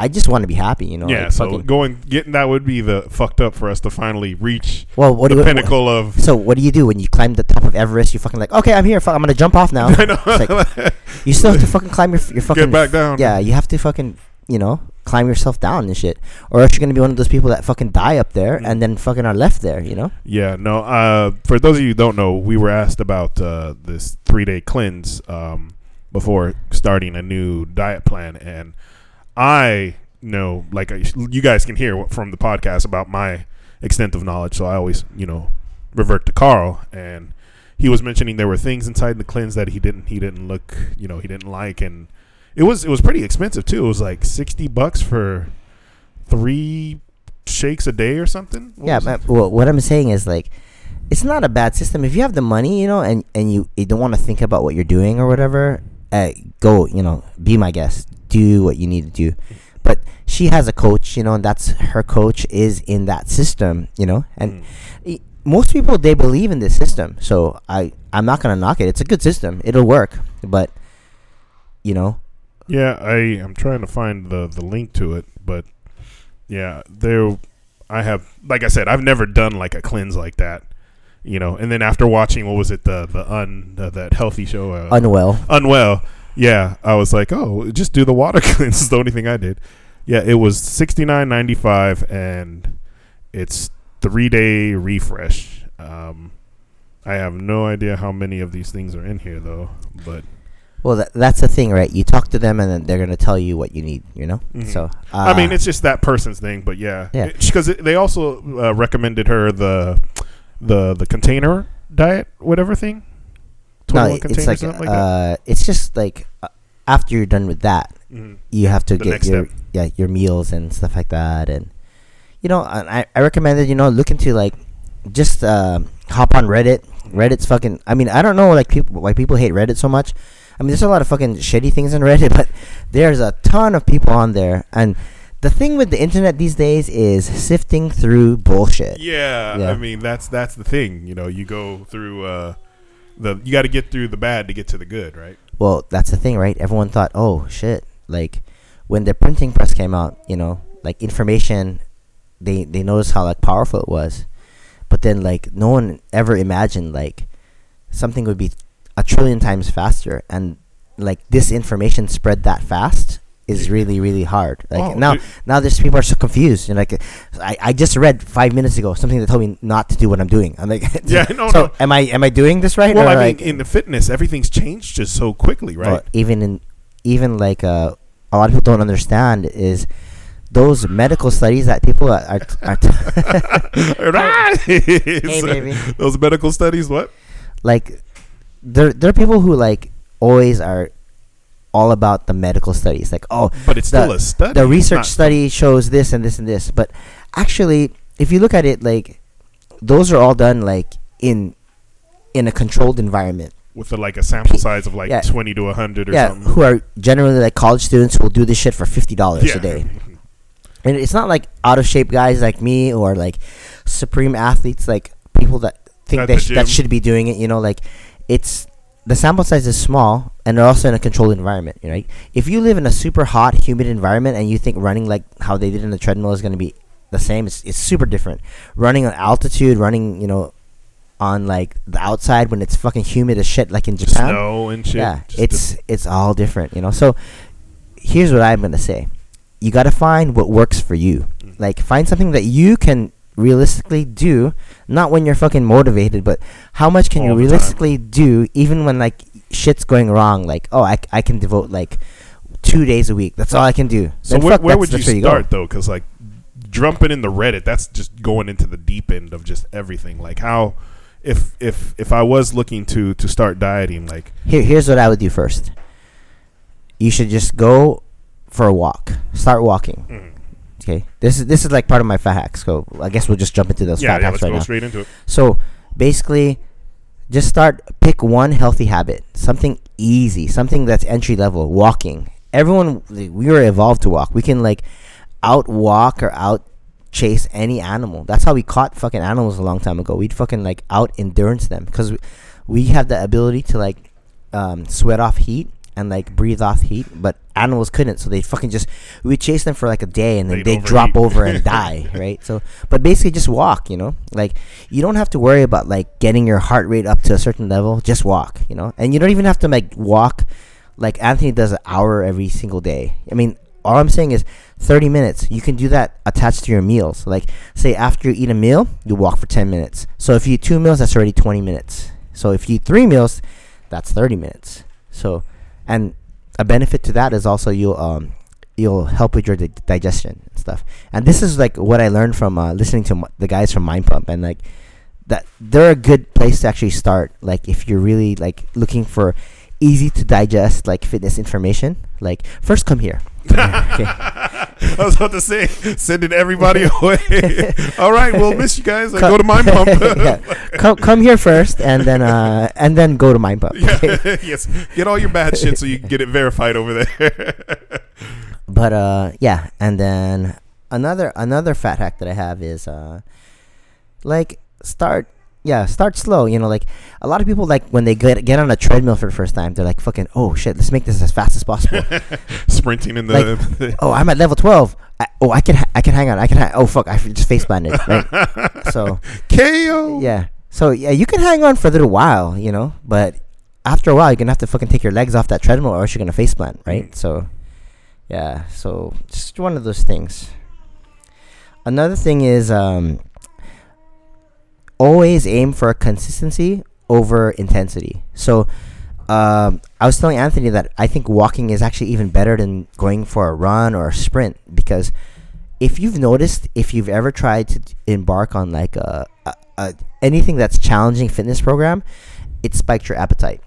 I just want to be happy, you know. yeah, like, so going getting that would be the fucked up for us to finally reach well, what the do you, pinnacle of. So what do you do when you climb the top of Everest? You fucking like, okay, I'm here. Fuck, I'm gonna jump off now. I know. Like, you still have to fucking climb your your fucking Get back down. Yeah, you have to fucking you know climb yourself down and shit, or else you're gonna be one of those people that fucking die up there Mm. and then fucking are left there. You know. Yeah, no. Uh, for those of you who don't know, we were asked about uh, this three day cleanse um, before starting a new diet plan, and I know, like you guys can hear from the podcast about my extent of knowledge, so I always, you know, revert to Carl, and he was mentioning there were things inside the cleanse that he didn't he didn't look, you know, he didn't like, and it was it was pretty expensive too. It was like sixty bucks for three shakes a day or something. What yeah, but well, what I'm saying is like, it's not a bad system if you have the money, you know, and and you you don't want to think about what you're doing or whatever. Uh, go, you know, be my guest. Do what you need to do. But she has a coach, you know, and that's her coach is in that system, you know, and. Mm. most people they believe in this system so i i'm not gonna knock it it's a good system it'll work but you know Yeah, I I'm trying to find the the link to it, but yeah, there I have like I said, I've never done like a cleanse like that, you know. And then after watching what was it the the un uh, that healthy show uh, unwell unwell, yeah, I was like, oh, just do the water cleanse. is the only thing I did. Yeah, it was sixty nine ninety five, and it's three day refresh. Um, I have no idea how many of these things are in here though, but well that, that's the thing right you talk to them and then they're gonna tell you what you need you know Mhm. so uh, I mean, it's just that person's thing, but yeah, Yeah. Because they also uh, recommended her the the the container diet, whatever thing. No 21 it's containers, like, something uh it's just like uh, after you're done with that that. Mhm. you have to The get your step. yeah your meals and stuff like that and you know and I, recommend that you know look into like just uh, hop on reddit reddit's fucking i mean i don't know like people why people hate reddit so much i mean there's a lot of fucking shitty things on reddit but there's a ton of people on there and the thing with the internet these days is sifting through bullshit Yeah, Yeah. I mean that's that's the thing. You know, you go through uh, the you got to get through the bad to get to the good, right? Well, that's the thing, right? Everyone thought, oh shit, like when the printing press came out, you know, like information, they they noticed how like powerful it was, but then like no one ever imagined like something would be a trillion times faster, and like this information spread that fast is really really hard. Like Oh, now it- now there's people are so confused. And like I, I just read five minutes ago something that told me not to do what I'm doing. I'm like, Yeah, no, so no. am I am I doing this right? Well, I mean, like- in the fitness, everything's changed just so quickly, right? well, even in even like uh, a lot of people don't understand is those medical studies that people are, are, are right. Hey, baby. Those medical studies, what? like there there are people who like always are all about the medical studies like oh But it's the- still a study. the research study shows this and this and this but actually if you look at it like those are all done like in in a controlled environment with a, like a sample size of like Yeah. twenty to hundred or yeah something. who are generally like college students who will do this shit for $50 yeah. a day and it's not like out of shape guys like me or like supreme athletes like people that think At they the sh- that should be doing it you know like it's the sample size is small and they're also in a controlled environment right if you live in a super hot humid environment and you think running like how they did in the treadmill is going to be the same it's, it's super different running on altitude running you know on like the outside when it's fucking humid as shit like in japan Snow and shit. yeah, Just it's it's all different, you know. So here's what I'm gonna say: you gotta find what works for you. Mhm. Like find something that you can realistically do, not when you're fucking motivated, but how much can All you the time. realistically do, even when like shit's going wrong. Like oh, I, I can devote like two days a week. That's all I can do. So Then where, fuck, where would you start though? Because like jumping in the Reddit, that's just going into the deep end of just everything. Like how, if if if I was looking to to start dieting, like Here, here's what I would do first. You should just go for a walk. Start walking. mm, Okay, this is this is like part of my fat hacks. So I guess we'll just jump into those yeah, fat yeah, hacks let's right go now. straight into it. So basically, just start pick one healthy habit, something easy, something that's entry level. Walking. Everyone, we were evolved to walk. We can like out walk or out chase any animal. That's how we caught fucking animals a long time ago. We'd fucking like out endurance them because we, we have the ability to like um, sweat off heat and like breathe off heat, but animals couldn't, so they fucking just we chase them for like a day and then They'd they drop over and die, right? So, but basically just walk, you know, like you don't have to worry about like getting your heart rate up to a certain level. Just walk, you know, and you don't even have to like walk like Anthony does an hour every single day. I mean, all I'm saying is 30 minutes. You can do that attached to your meals. Like, say after you eat a meal, you walk for 10 minutes. So if you eat two meals, that's already 20 minutes. So if you eat three meals, that's 30 minutes. So, and a benefit to that is also you'll um you'll help with your di- digestion and stuff. And this is like what I learned from uh, listening to m- the guys from Mind Pump and like that they're a good place to actually start. Like if you're really like looking for easy to digest like fitness information, like first come here. I was about to say, sending everybody away. All right, we'll miss you guys. Come- go to Mind Pump. yeah. Come come here first, and then uh and then go to Mind Pump. Yeah, yes. Get all your bad shit so you can get it verified over there. But uh yeah, and then another another fat hack that I have is uh like start yeah, start slow, you know, like a lot of people like when they get get on a treadmill for the first time, they're like fucking oh shit, let's make this as fast as possible. Sprinting in the. oh, I'm at level 12. I, oh, I can ha- I can hang on. I can ha- oh fuck, I just face planted, right? so, KO. yeah. So, yeah, you can hang on for a little while, you know, but after a while you're going to have to fucking take your legs off that treadmill or else you're going to face plant, right? Mm. So, yeah, so just one of those things. Another thing is um, always aim for consistency over intensity. So um, I was telling Anthony that I think walking is actually even better than going for a run or a sprint because if you've noticed, if you've ever tried to embark on like a, a, a anything that's challenging fitness program, it spikes your appetite.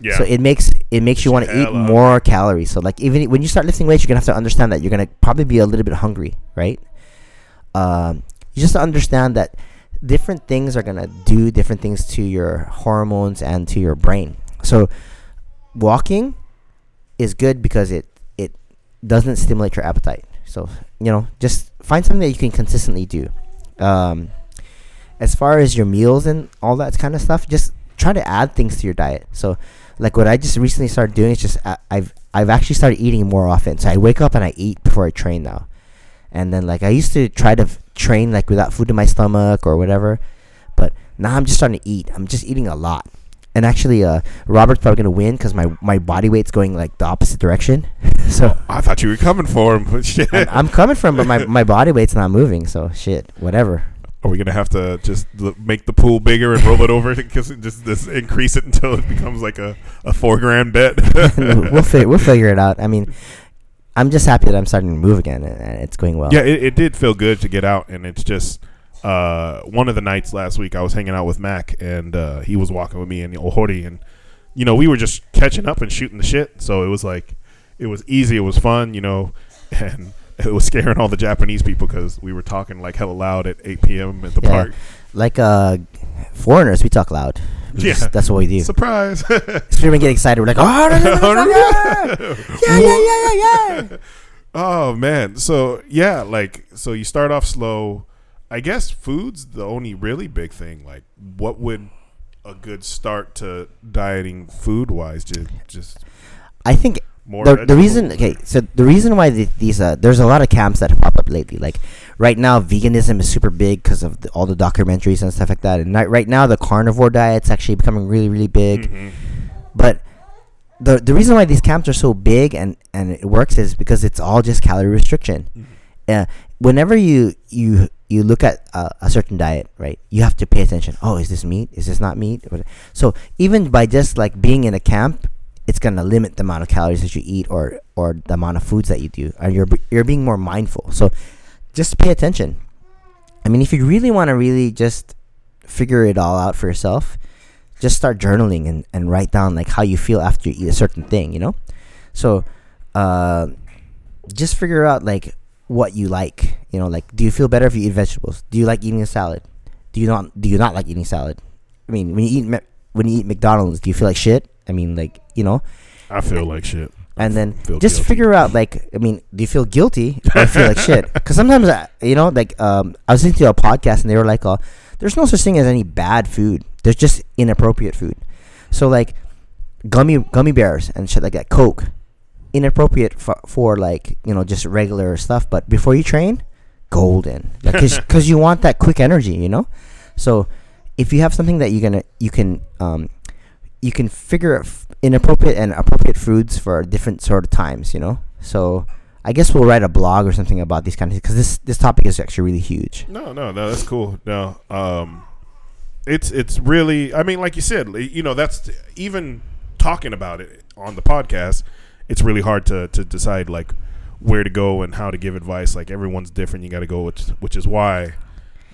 Yeah. So it makes it makes you want to eat more calories. So like even when you start lifting weights, you're gonna have to understand that you're gonna probably be a little bit hungry, right? Um, you just understand that different things are gonna do different things to your hormones and to your brain. So walking is good because it it doesn't stimulate your appetite. So you know, just find something that you can consistently do. Um, as far as your meals and all that kind of stuff, just try to add things to your diet. So, like what I just recently started doing is just I, I've I've actually started eating more often. So I wake up and I eat before I train now, and then like I used to try to train like without food in my stomach or whatever, but now I'm just starting to eat. I'm just eating a lot. And actually, uh, Robert's probably gonna win because my, my body weight's going like the opposite direction. so I thought you were coming for him, but shit. I'm, I'm coming from, but my, my body weight's not moving. So shit, whatever. Are we gonna have to just l- make the pool bigger and roll it over? Because just, just increase it until it becomes like a, a four grand bet. we'll fi- we'll figure it out. I mean, I'm just happy that I'm starting to move again and, it's going well. Yeah, it, it did feel good to get out, and it's just uh, one of the nights last week I was hanging out with Mac, and uh, he was walking with me and the Ohori, and you know we were just catching up and shooting the shit. So it was like it was easy, it was fun, you know, and it was scaring all the Japanese people because we were talking like hella loud at 8 p.m. at the Yeah. park. Like uh, foreigners, we talk loud. Yeah. just- that's what we do. Surprise! So we get excited. We're like, oh, no, no, no, no, no, yeah, yeah, yeah, yeah, yeah. Oh man. So yeah, like so you start off slow. I guess food's the only really big thing. Like what would a good start to dieting food wise just just I think more the, the reason okay so the reason why the, these uh, there's a lot of camps that have popped up lately. Like right now veganism is super big because of the, all the documentaries and stuff like that. And right, right now the carnivore diet's actually becoming really really big. Mhm. but the the reason why these camps are so big and and it works is because it's all just calorie restriction. Mhm. uh, whenever you you you look at uh, a certain diet right you have to pay attention. Oh is this meat? Is this not meat? So even by just like being in a camp it's gonna limit the amount of calories that you eat or or the amount of foods that you do and you're you're being more mindful. So just pay attention. I mean if you really want to really just figure it all out for yourself just start journaling and, and write down like how you feel after you eat a certain thing you know? So uh, just figure out like what you like you know like do you feel better if you eat vegetables? Do you like eating a salad? Do you not do you not like eating salad? I mean when you eat when you eat mcdonald's do you feel like shit? I mean like you know I feel like shit. And then feel just guilty. figure out like i mean do you feel guilty or feel like shit because sometimes I, you know like um i was listening to a podcast and they were like uh, there's no such thing as any bad food there's just inappropriate food so like gummy gummy bears and shit like that, Coke, inappropriate for, for like you know just regular stuff. But before you train, golden, because like, you want that quick energy, you know. So if you have something that you're gonna you can um, you can figure f- inappropriate and appropriate foods for different sort of times, you know. So I guess we'll write a blog or something about these kind of because this this topic is actually really huge. No, no, no, that's cool. No, um, it's it's really. I mean, like you said, you know, that's even talking about it on the podcast. It's really hard to to decide like where to go and how to give advice. Like everyone's different. You got to go, which which is why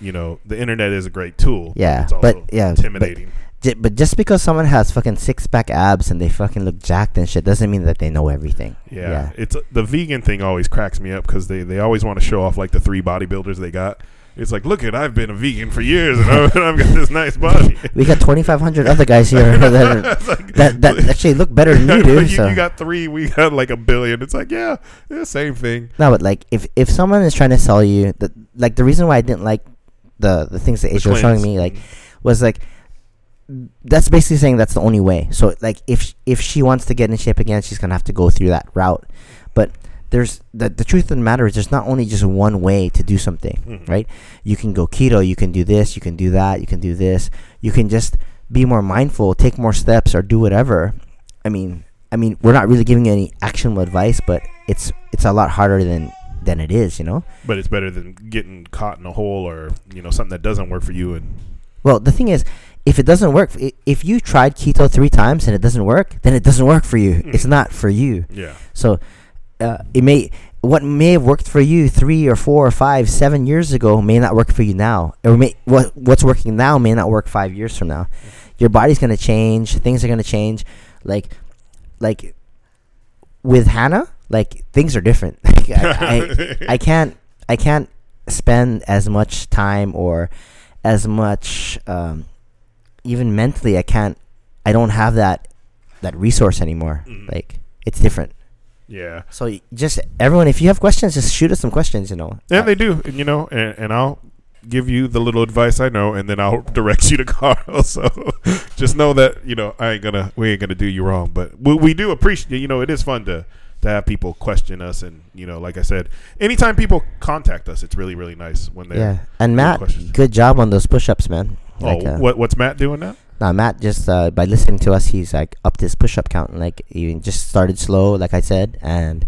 you know the internet is a great tool. Yeah, but, but yeah, intimidating. But, but just because someone has fucking six pack abs and they fucking look jacked and shit doesn't mean that they know everything. Yeah, yeah. it's the vegan thing always cracks me up because they they always want to show off like the three bodybuilders they got. It's like, look at, I've been a vegan for years, and I've, I've got this nice body. we got twenty five hundred other guys here that, like, that that actually look better than you do. you, so. you got three, we got like a billion. It's like, yeah, yeah, same thing. No, but like if if someone is trying to sell you, the like the reason why I didn't like the the things that Asia was showing me like mm-hmm. was like that's basically saying that's the only way. So like if if she wants to get in shape again, she's gonna have to go through that route. But there's the the truth of the matter is there's not only just one way to do something, mm-hmm. right? You can go keto, you can do this, you can do that, you can do this. You can just be more mindful, take more steps, or do whatever. I mean, I mean, we're not really giving any actionable advice, but it's it's a lot harder than than it is, you know. But it's better than getting caught in a hole or you know something that doesn't work for you and. Well, the thing is, if it doesn't work, if you tried keto three times and it doesn't work, then it doesn't work for you. Mm. It's not for you. Yeah. So, uh, it may what may have worked for you three or four or five, seven years ago may not work for you now, or may what what's working now may not work five years from now. Your body's gonna change. Things are gonna change. Like, like with Hannah, like things are different. Like, I, I, I can't I can't spend as much time or as much. Um, even mentally, I can't. I don't have that that resource anymore. Mm. Like it's different. Yeah. So just everyone, if you have questions, just shoot us some questions. You know. Yeah, they do. And, you know, and, and I'll give you the little advice I know, and then I'll direct you to Carl. So just know that you know I ain't gonna we ain't gonna do you wrong, but we, we do appreciate. You know, it is fun to to have people question us, and you know, like I said, anytime people contact us, it's really really nice when they yeah. And Matt, good job on those push-ups, man. Like, oh, uh, what what's Matt doing now? Nah, Matt just uh, by listening to us, he's like upped his push-up count. And, like he just started slow, like I said, and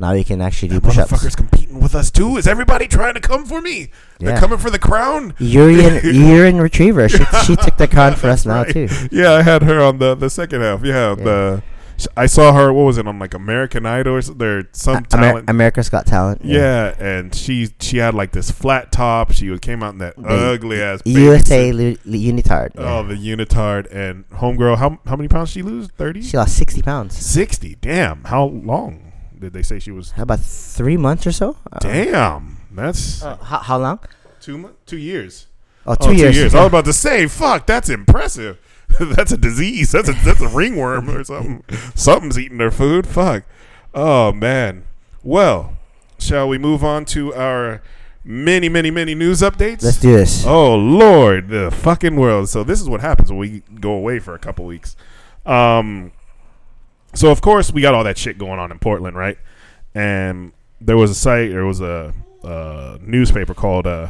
now he can actually do push-ups. Motherfuckers competing with us too. Is everybody trying to come for me? Yeah. They're coming for the crown. Urian Urian Retriever. She she took the crown for us now right. too. Yeah, I had her on the the second half. Yeah, yeah. the I saw her. What was it on like American Idol or there some Amer- talent? America's Got Talent. Yeah. yeah. and she she had like this flat top. She came out in that the ugly ass USA unitard. Oh, the unitard and homegirl. How how many pounds she lose? Thirty. She lost sixty pounds. Sixty. Damn. How long did they say she was? How about three months or so? Uh, Damn. That's uh, how, how long? Two months. two years. Oh, two, oh, years. two years. I was about to say, fuck, that's impressive. that's a disease. That's a that's a ringworm or something. Something's eating their food. Fuck. Oh man. Well, shall we move on to our many, many, many news updates? Let's do this. Oh Lord, the fucking world. So this is what happens when we go away for a couple weeks. Um. So of course we got all that shit going on in Portland, right? And there was a site, there was a, a newspaper called uh,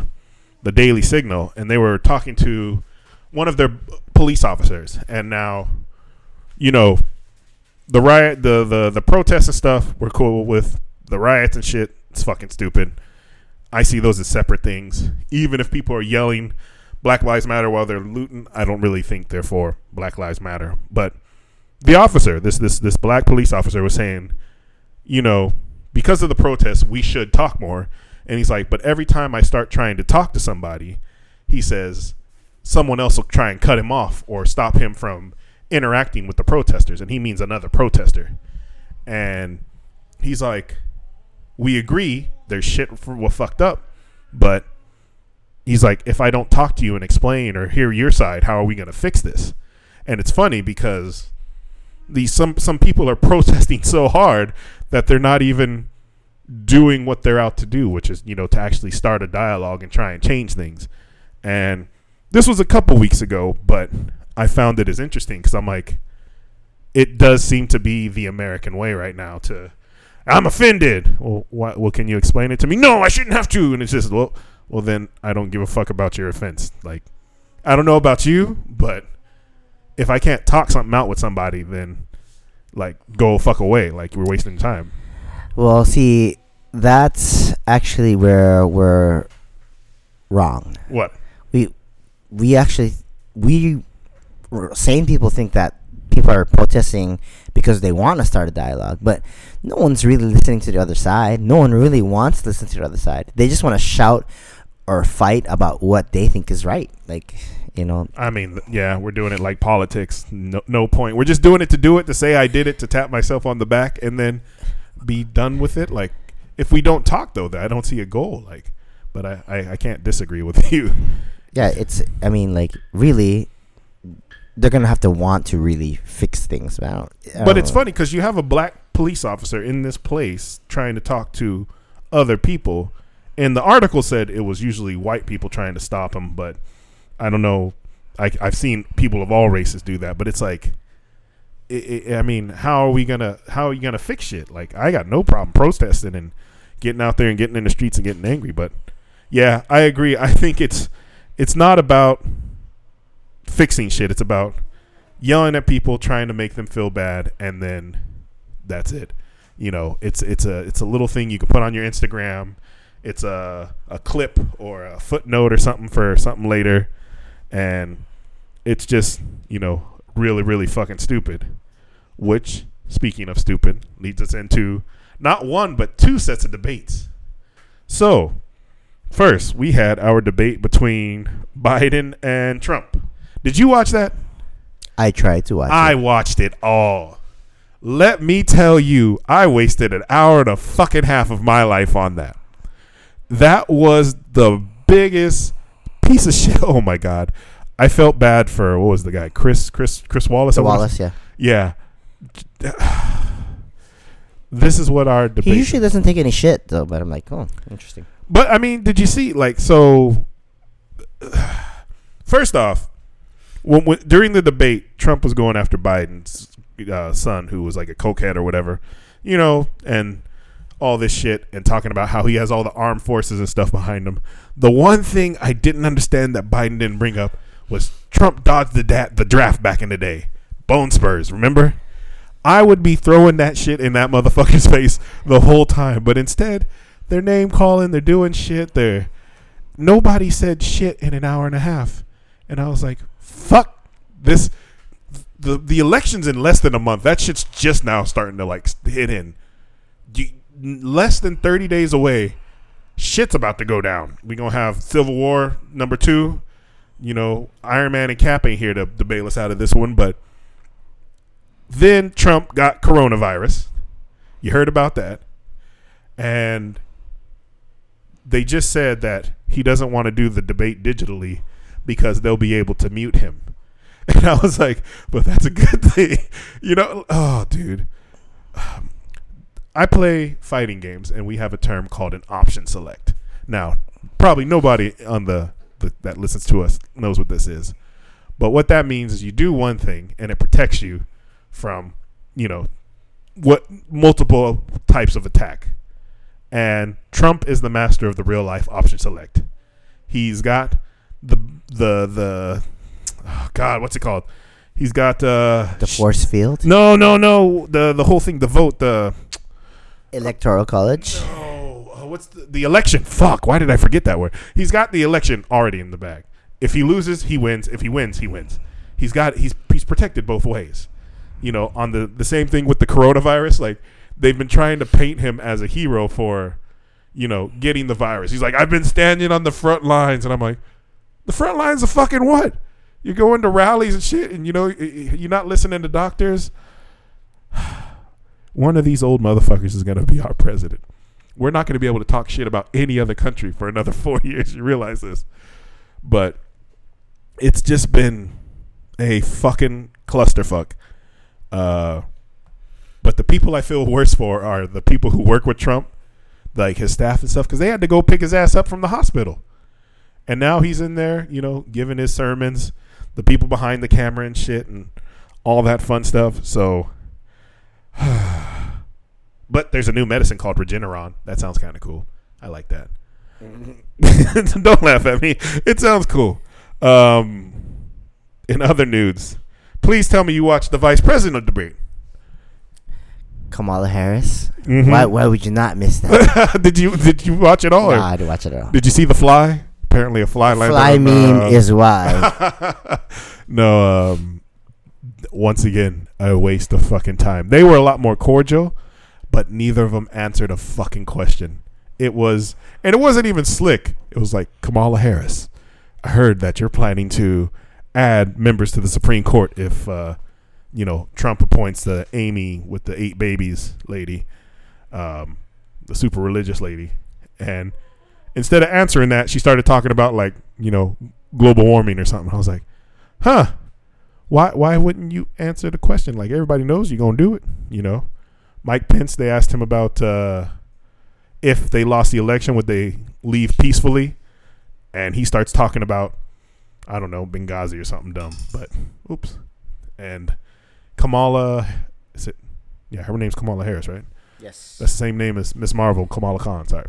the Daily Signal, and they were talking to one of their police officers, and now, you know, the riot, the the the protests and stuff, we're cool with. The riots and shit, it's fucking stupid. I see those as separate things. Even if people are yelling Black Lives Matter while they're looting, I don't really think therefore Black Lives Matter. But the officer, this this this black police officer, was saying, you know, because of the protests, we should talk more. And he's like, but every time I start trying to talk to somebody, he says, someone else will try and cut him off or stop him from interacting with the protesters and he means another protester. And he's like we agree there's shit for what fucked up but he's like if i don't talk to you and explain or hear your side how are we going to fix this? And it's funny because these some some people are protesting so hard that they're not even doing what they're out to do which is you know to actually start a dialogue and try and change things. And this was a couple weeks ago, but I found it as interesting because I'm like, it does seem to be the American way right now to I'm offended. Well, what, well, can you explain it to me? No, I shouldn't have to. And it's just, well, well, then I don't give a fuck about your offense. Like, I don't know about you, but if I can't talk something out with somebody, then like go fuck away. Like we're wasting time. Well, see, that's actually where we're wrong. What? We actually we sane people think that people are protesting because they want to start a dialogue, but no one's really listening to the other side. No one really wants to listen to the other side. They just want to shout or fight about what they think is right. Like, you know. I mean, yeah, we're doing it like politics. No, no point. We're just doing it to do it, to say I did it, to tap myself on the back, and then be done with it. Like, if we don't talk though, I don't see a goal. Like, but I, I, I can't disagree with you. Yeah, it's. I mean, like, really, they're gonna have to want to really fix things. I don't, I But don't it's know. funny because you have a black police officer in this place trying to talk to other people, and the article said it was usually white people trying to stop him. But I don't know. I, I've seen people of all races do that, but it's like, i i I mean, how are we gonna how are you gonna fix shit? Like, I got no problem protesting and getting out there and getting in the streets and getting angry, but yeah, I agree. I think it's it's not about fixing shit. It's about yelling at people, trying to make them feel bad, and then that's it. You know, it's it's a it's a little thing you can put on your Instagram. It's a a clip or a footnote or something for something later, and it's just you know really really fucking stupid. Which, speaking of stupid, leads us into not one but two sets of debates. So, first we had our debate between Biden and Trump. Did you watch that? I tried to watch. I it. watched it all. Let me tell you, I wasted an hour and a fucking half of my life on that. That was the biggest piece of shit. Oh my god. I felt bad for what was the guy? Chris Chris Chris Wallace. Wallace, yeah. Yeah. This is what our debate He usually doesn't take any shit though, but I'm like, oh, interesting. But I mean, did you see like so? First off, when, when during the debate, Trump was going after Biden's uh, son, who was like a cokehead or whatever, you know, and all this shit, and talking about how he has all the armed forces and stuff behind him. The one thing I didn't understand that Biden didn't bring up was Trump dodged the da- the draft back in the day. Bone spurs, remember? I would be throwing that shit in that motherfucker's face the whole time, but instead, they're name calling, they're doing shit, they're nobody said shit in an hour and a half. And I was like, fuck this the the election's in less than a month. That shit's just now starting to like hit in. You, less than 30 days away, shit's about to go down. we to have Civil War number 2. You know, Iron Man and Cap ain't here to, to bail us out of this one, but then Trump got coronavirus. You heard about that. And they just said that he doesn't want to do the debate digitally because they'll be able to mute him. And I was like, but that's a good thing. You know, oh, dude. I play fighting games and we have a term called an option select. Now, probably nobody on the, the that listens to us knows what this is. But what that means is you do one thing and it protects you from, you know, what multiple types of attack. And Trump is the master of the real life option select. He's got the the the oh God, what's it called? He's got uh The force field, no, no, no. The the whole thing, the vote, the electoral college. oh, uh, what's the, the election? Fuck, why did I forget that word? He's got the election already in the bag. If he loses, he wins. If he wins, he wins. He's got he's he's protected both ways. You know, on the the same thing with the coronavirus, like they've been trying to paint him as a hero for, you know, getting the virus. He's like, I've been standing on the front lines, and I'm like, the front lines of fucking what? You're going to rallies and shit, and you know you're not listening to doctors. One of these old motherfuckers is gonna be our president. We're not gonna be able to talk shit about any other country for another four years. You realize this, but it's just been a fucking clusterfuck. Uh, but the people I feel worse for are the people who work with Trump, like his staff and stuff, because they had to go pick his ass up from the hospital. And now he's in there, you know, giving his sermons, the people behind the camera and shit, and all that fun stuff. So, but there's a new medicine called Regeneron. That sounds kind of cool. I like that. Don't laugh at me. It sounds cool. Um, in other news, please tell me you watched the vice president debate. Kamala Harris. Mhm. Why? Why would you not miss that? did you did you watch it all? or nah, I didn't watch it all. Did you see the fly? Apparently, a fly landed Fly on, meme uh, is why. no, um, once again, a waste of fucking time. They were a lot more cordial, but neither of them answered a fucking question. It was, and it wasn't even slick. It was like Kamala Harris. I heard that you're planning to add members to the Supreme Court if, uh, you know, Trump appoints the Amy with the eight babies lady, um, the super religious lady, and instead of answering that, she started talking about like you know global warming or something. I was like, huh. Why why wouldn't you answer the question? Like everybody knows you're gonna do it. You know, Mike Pence. They asked him about uh, if they lost the election, would they leave peacefully? And he starts talking about I don't know Benghazi or something dumb. But oops. And Kamala, is it? Yeah, her name's Kamala Harris, right? yes. That's the same name as Miss Marvel, Kamala Khan. Sorry.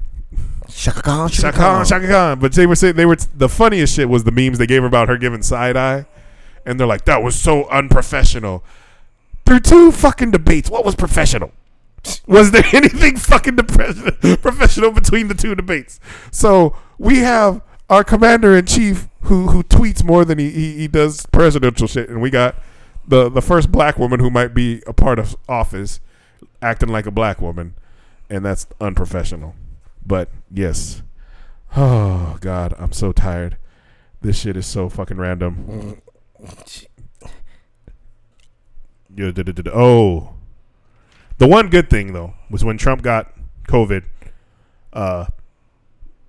Chaka Khan. Chaka Khan, Chaka Khan. But they were saying they were the funniest shit was the memes they gave her about her giving side eye, and they're like that was so unprofessional. Through two fucking debates, what was professional? Was there anything fucking depre- professional between the two debates? So we have our commander in chief who who tweets more than he, he he does presidential shit, and we got the the first black woman who might be a part of office acting like a black woman, and that's unprofessional. But yes. Oh God, I'm so tired. This shit is so fucking random. Oh, the one good thing though was when Trump got COVID. Uh,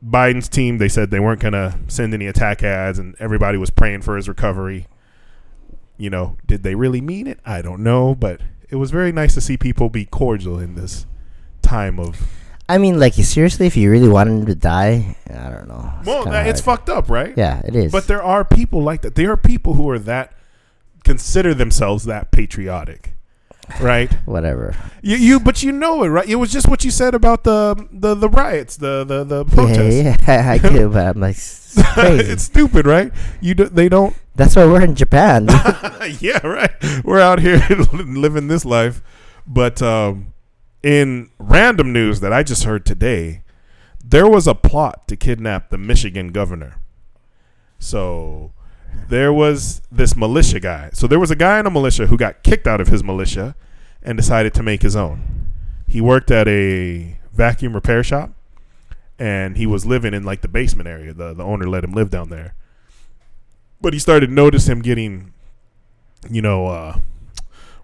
Biden's team they said they weren't gonna send any attack ads, and everybody was praying for his recovery. You know, did they really mean it? I don't know, but it was very nice to see people be cordial in this time of I mean, like, seriously, if you really wanted him to die, I don't know. Well, it's hard. fucked up, right? Yeah, it is. But there are people like that. There are people who are that consider themselves that patriotic, right? whatever. you, you, but you know it, right? It was just what you said about the the, the riots, the the the protests. yeah, I do, but I'm like, it's it's stupid, right? You do, they don't. That's why we're in Japan. yeah, right. We're out here living this life, but um, in random news that I just heard today, there was a plot to kidnap the Michigan governor. So there was this militia guy. So there was a guy in a militia who got kicked out of his militia and decided to make his own. He worked at a vacuum repair shop and he was living in like the basement area. The the owner let him live down there. But he started to notice him getting you know, uh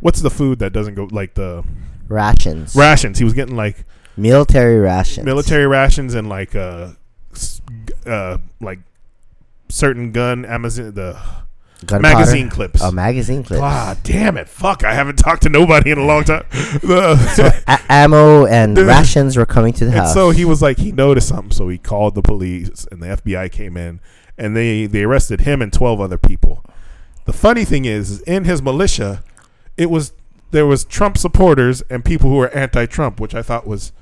what's the food that doesn't go like the rations. rations. He was getting like Military rations. military rations and like uh uh like certain gun Amazon the Gunpowder. magazine clips. Oh, magazine clips. Ah, damn it! Fuck! I haven't talked to nobody in a long time. The- A- ammo and rations were coming to the and house. so he was like, he noticed something, so he called the police, and the FBI came in, and they they arrested him and twelve other people. The funny thing is, in his militia, it was there was Trump supporters and people who were anti-Trump, which I thought was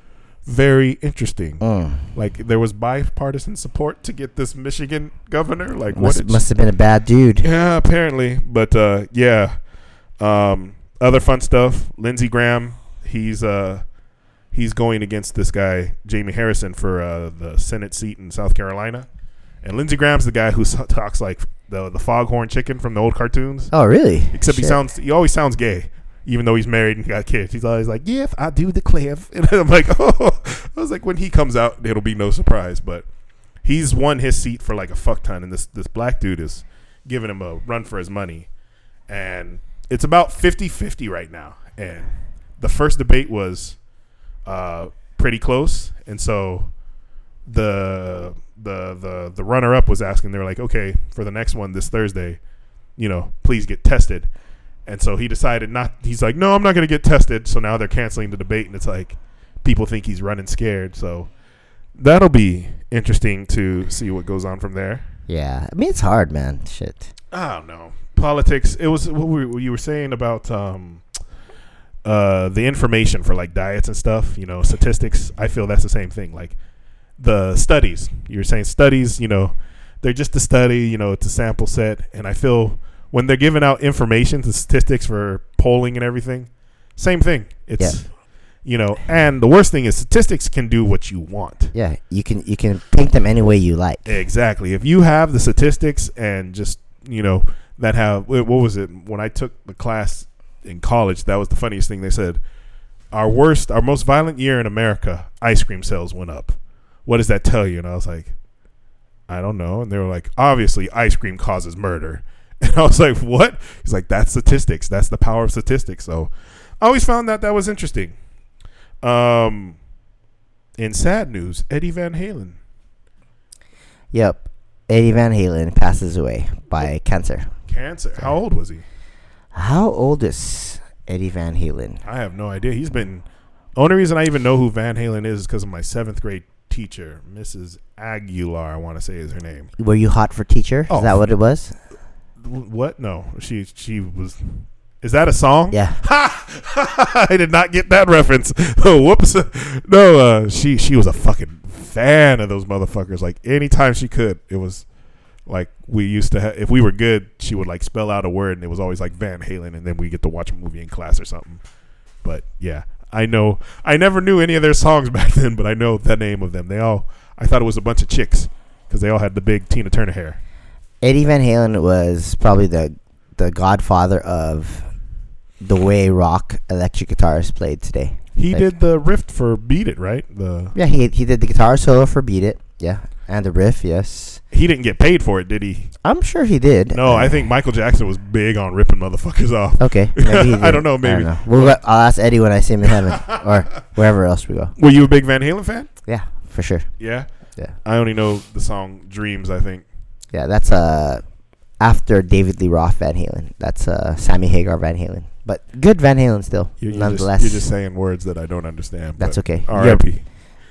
very interesting. Mm. Like there was bipartisan support to get this Michigan governor. Like what? Must, did- must have been a bad dude. yeah, apparently. But uh, yeah, um, other fun stuff. Lindsey Graham, he's uh, he's going against this guy Jamie Harrison for uh, the Senate seat in South Carolina, and Lindsey Graham's the guy who talks like the the foghorn chicken from the old cartoons. Oh, really? Except he sounds he always sounds gay. Even though he's married and got kids, he's always like, "Yes, I do the declare." And I'm like, "Oh," I was like, "When he comes out, it'll be no surprise." But he's won his seat for like a fuck ton, and this this black dude is giving him a run for his money, and it's about 50-50 right now. And the first debate was uh, pretty close, and so the the the the runner up was asking, they're like, "Okay, for the next one this Thursday, you know, please get tested." And so he decided not. He's like, "No, I'm not going to get tested." So now they're canceling the debate, and it's like people think he's running scared. So that'll be interesting to see what goes on from there. Yeah. I mean, it's hard, man. Shit. I don't know. politics. It was what were, you were saying about um, uh, the information for like diets and stuff. You know, statistics. I feel that's the same thing. Like the studies. You were saying studies. You know, they're just a study. You know, it's a sample set, and I feel when they're giving out information, the statistics for polling and everything, same thing. It's Yeah. you know, and the worst thing is statistics can do what you want. Yeah, you can you can paint them any way you like. Exactly. If you have the statistics and just you know that have what was it when I took the class in college? That was the funniest thing they said. Our worst, our most violent year in America, ice cream sales went up. What does that tell you? And I was like, I don't know. And they were like, obviously, ice cream causes murder. And I was like, what? He's like, that's statistics. That's the power of statistics. So I always found that that was interesting. Um, in sad news, Eddie Van Halen. Yep. Eddie Van Halen passes away by cancer. Cancer. How old was he? How old is Eddie Van Halen? I have no idea. He's been. Only reason I even know who Van Halen is is because of my seventh grade teacher, Mrs. Aguilar. I want to say is her name. Were you hot for teacher? Oh, is that what it was? What? No, she she was. Is that a song? Yeah. I did not get that reference. Oh, whoops. No, uh, she she was a fucking fan of those motherfuckers. Like anytime she could, it was like we used to. Ha- if we were good, she would like spell out a word, and it was always like Van Halen, and then we get to watch a movie in class or something. But yeah, I know. I never knew any of their songs back then, but I know the name of them. They all. I thought it was a bunch of chicks because they all had the big Tina Turner hair. Eddie Van Halen was probably the the godfather of the way rock electric guitar is played today. He Like- did the riff for "Beat It," right? The Yeah, he he did the guitar solo for Beat It. Yeah, and the riff. Yes, he didn't get paid for it, did he? I'm sure he did. No, Uh, I think Michael Jackson was big on ripping motherfuckers off. Okay, I don't know, maybe. know. We'll, I'll ask Eddie when I see him in heaven or wherever else we go. Were you a big Van Halen fan? Yeah, for sure. Yeah. Yeah, I only know the song "Dreams." I think. yeah. That's uh after David Lee Roth Van Halen. That's uh Sammy Hagar Van Halen. But good Van Halen still, You're, you're nonetheless. just, you're just saying words that I don't understand. That's okay. R.I.P.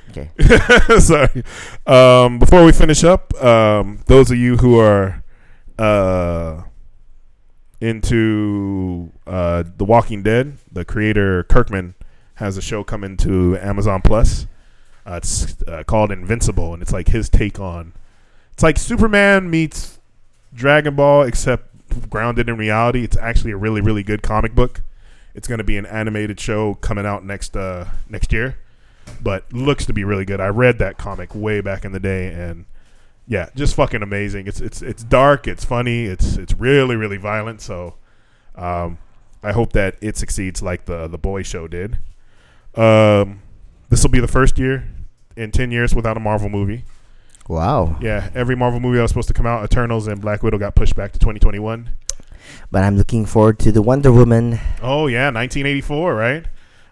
Okay. Sorry. Um, before we finish up, um, those of you who are uh, into uh, The Walking Dead, the creator Kirkman has a show coming to Amazon Plus. Uh, it's uh, called Invincible, and it's like his take on. It's like Superman meets Dragon Ball, except grounded in reality. It's actually a really, really good comic book. It's going to be an animated show coming out next uh, next year but looks to be really good. I read that comic way back in the day, and yeah, just fucking amazing. It's it's it's dark, it's funny, it's it's really really violent. So, um, I hope that it succeeds like the the boy show did. Um, this will be the first year in ten years without a Marvel movie. Wow. Yeah, every Marvel movie that was supposed to come out, Eternals and Black Widow, got pushed back to 2021. But I'm looking forward to the Wonder Woman Oh yeah, 1984, right?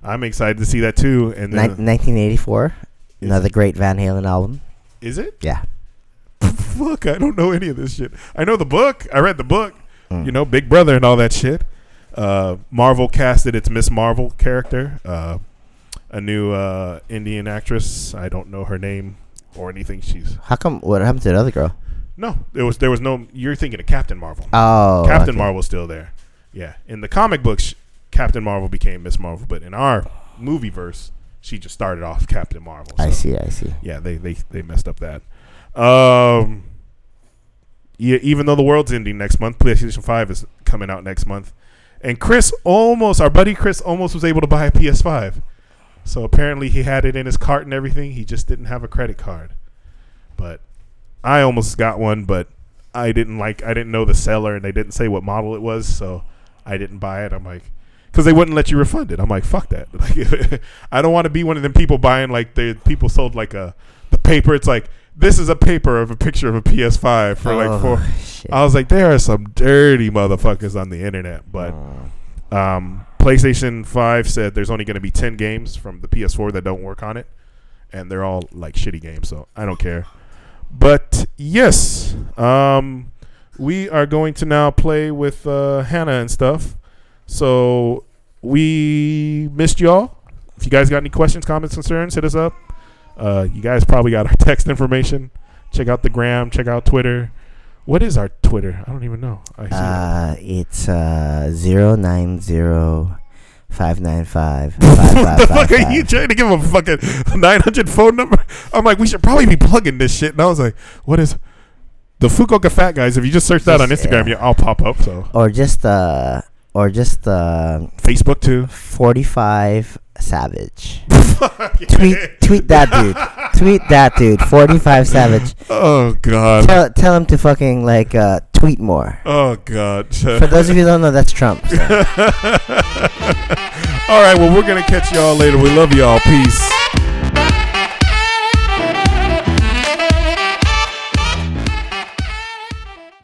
I'm excited to see that too. And ni- then, 1984. Is- Another great Van Halen album. is it? Yeah. Fuck, I don't know any of this shit. I know the book. I read the book. Mm. You know, Big Brother and all that shit. Uh, Marvel casted its Miss Marvel character, uh, a new uh, Indian actress. I don't know her name or anything. She's How come? What happened to the other girl? no. There was there was no. You're thinking of Captain Marvel. Oh, Captain okay. Marvel's still there. Yeah, in the comic books, Captain Marvel became Miss Marvel, but in our movie verse, she just started off Captain Marvel. I see. I see. yeah, they they they messed up that. Um, yeah, even though the world's ending next month, PlayStation Five is coming out next month, and Chris almost, our buddy Chris, almost was able to buy a PS5. So apparently he had it in his cart and everything. He just didn't have a credit card. But I almost got one, but I didn't like. I didn't know the seller, and they didn't say what model it was, so I didn't buy it. I'm like, because they wouldn't let you refund it. I'm like, fuck that. Like, I don't want to be one of them people buying like the people sold like a the paper. It's like this is a paper of a picture of a PS5 for like oh, four. Shit. I was like, there are some dirty motherfuckers on the internet, but. Oh. Um, PlayStation 5 said there's only going to be 10 games from the PS4 that don't work on it. And they're all like shitty games, so I don't care. But yes, um, we are going to now play with uh, Hannah and stuff. So we missed y'all. If you guys got any questions, comments, concerns, hit us up. Uh, you guys probably got our text information. Check out the gram, check out Twitter. What is our Twitter? I don't even know. I see. Uh, it's uh zero nine zero five nine five five what the fuck are you trying to give a fucking 900 phone number? I'm like, we should probably be plugging this shit. And I was like, what is the Fukuoka Fat Guys? If you just search that on Instagram, yeah. yeah, I'll pop up. So Or just uh, or just uh, Facebook too. forty five savage. Tweet tweet that dude. tweet that dude. Forty five savage. Oh god. Tell tell him to fucking like uh tweet more. Oh god. For those of you who don't know, that's Trump. so. All right. Well, we're gonna catch y'all later. We love y'all. Peace.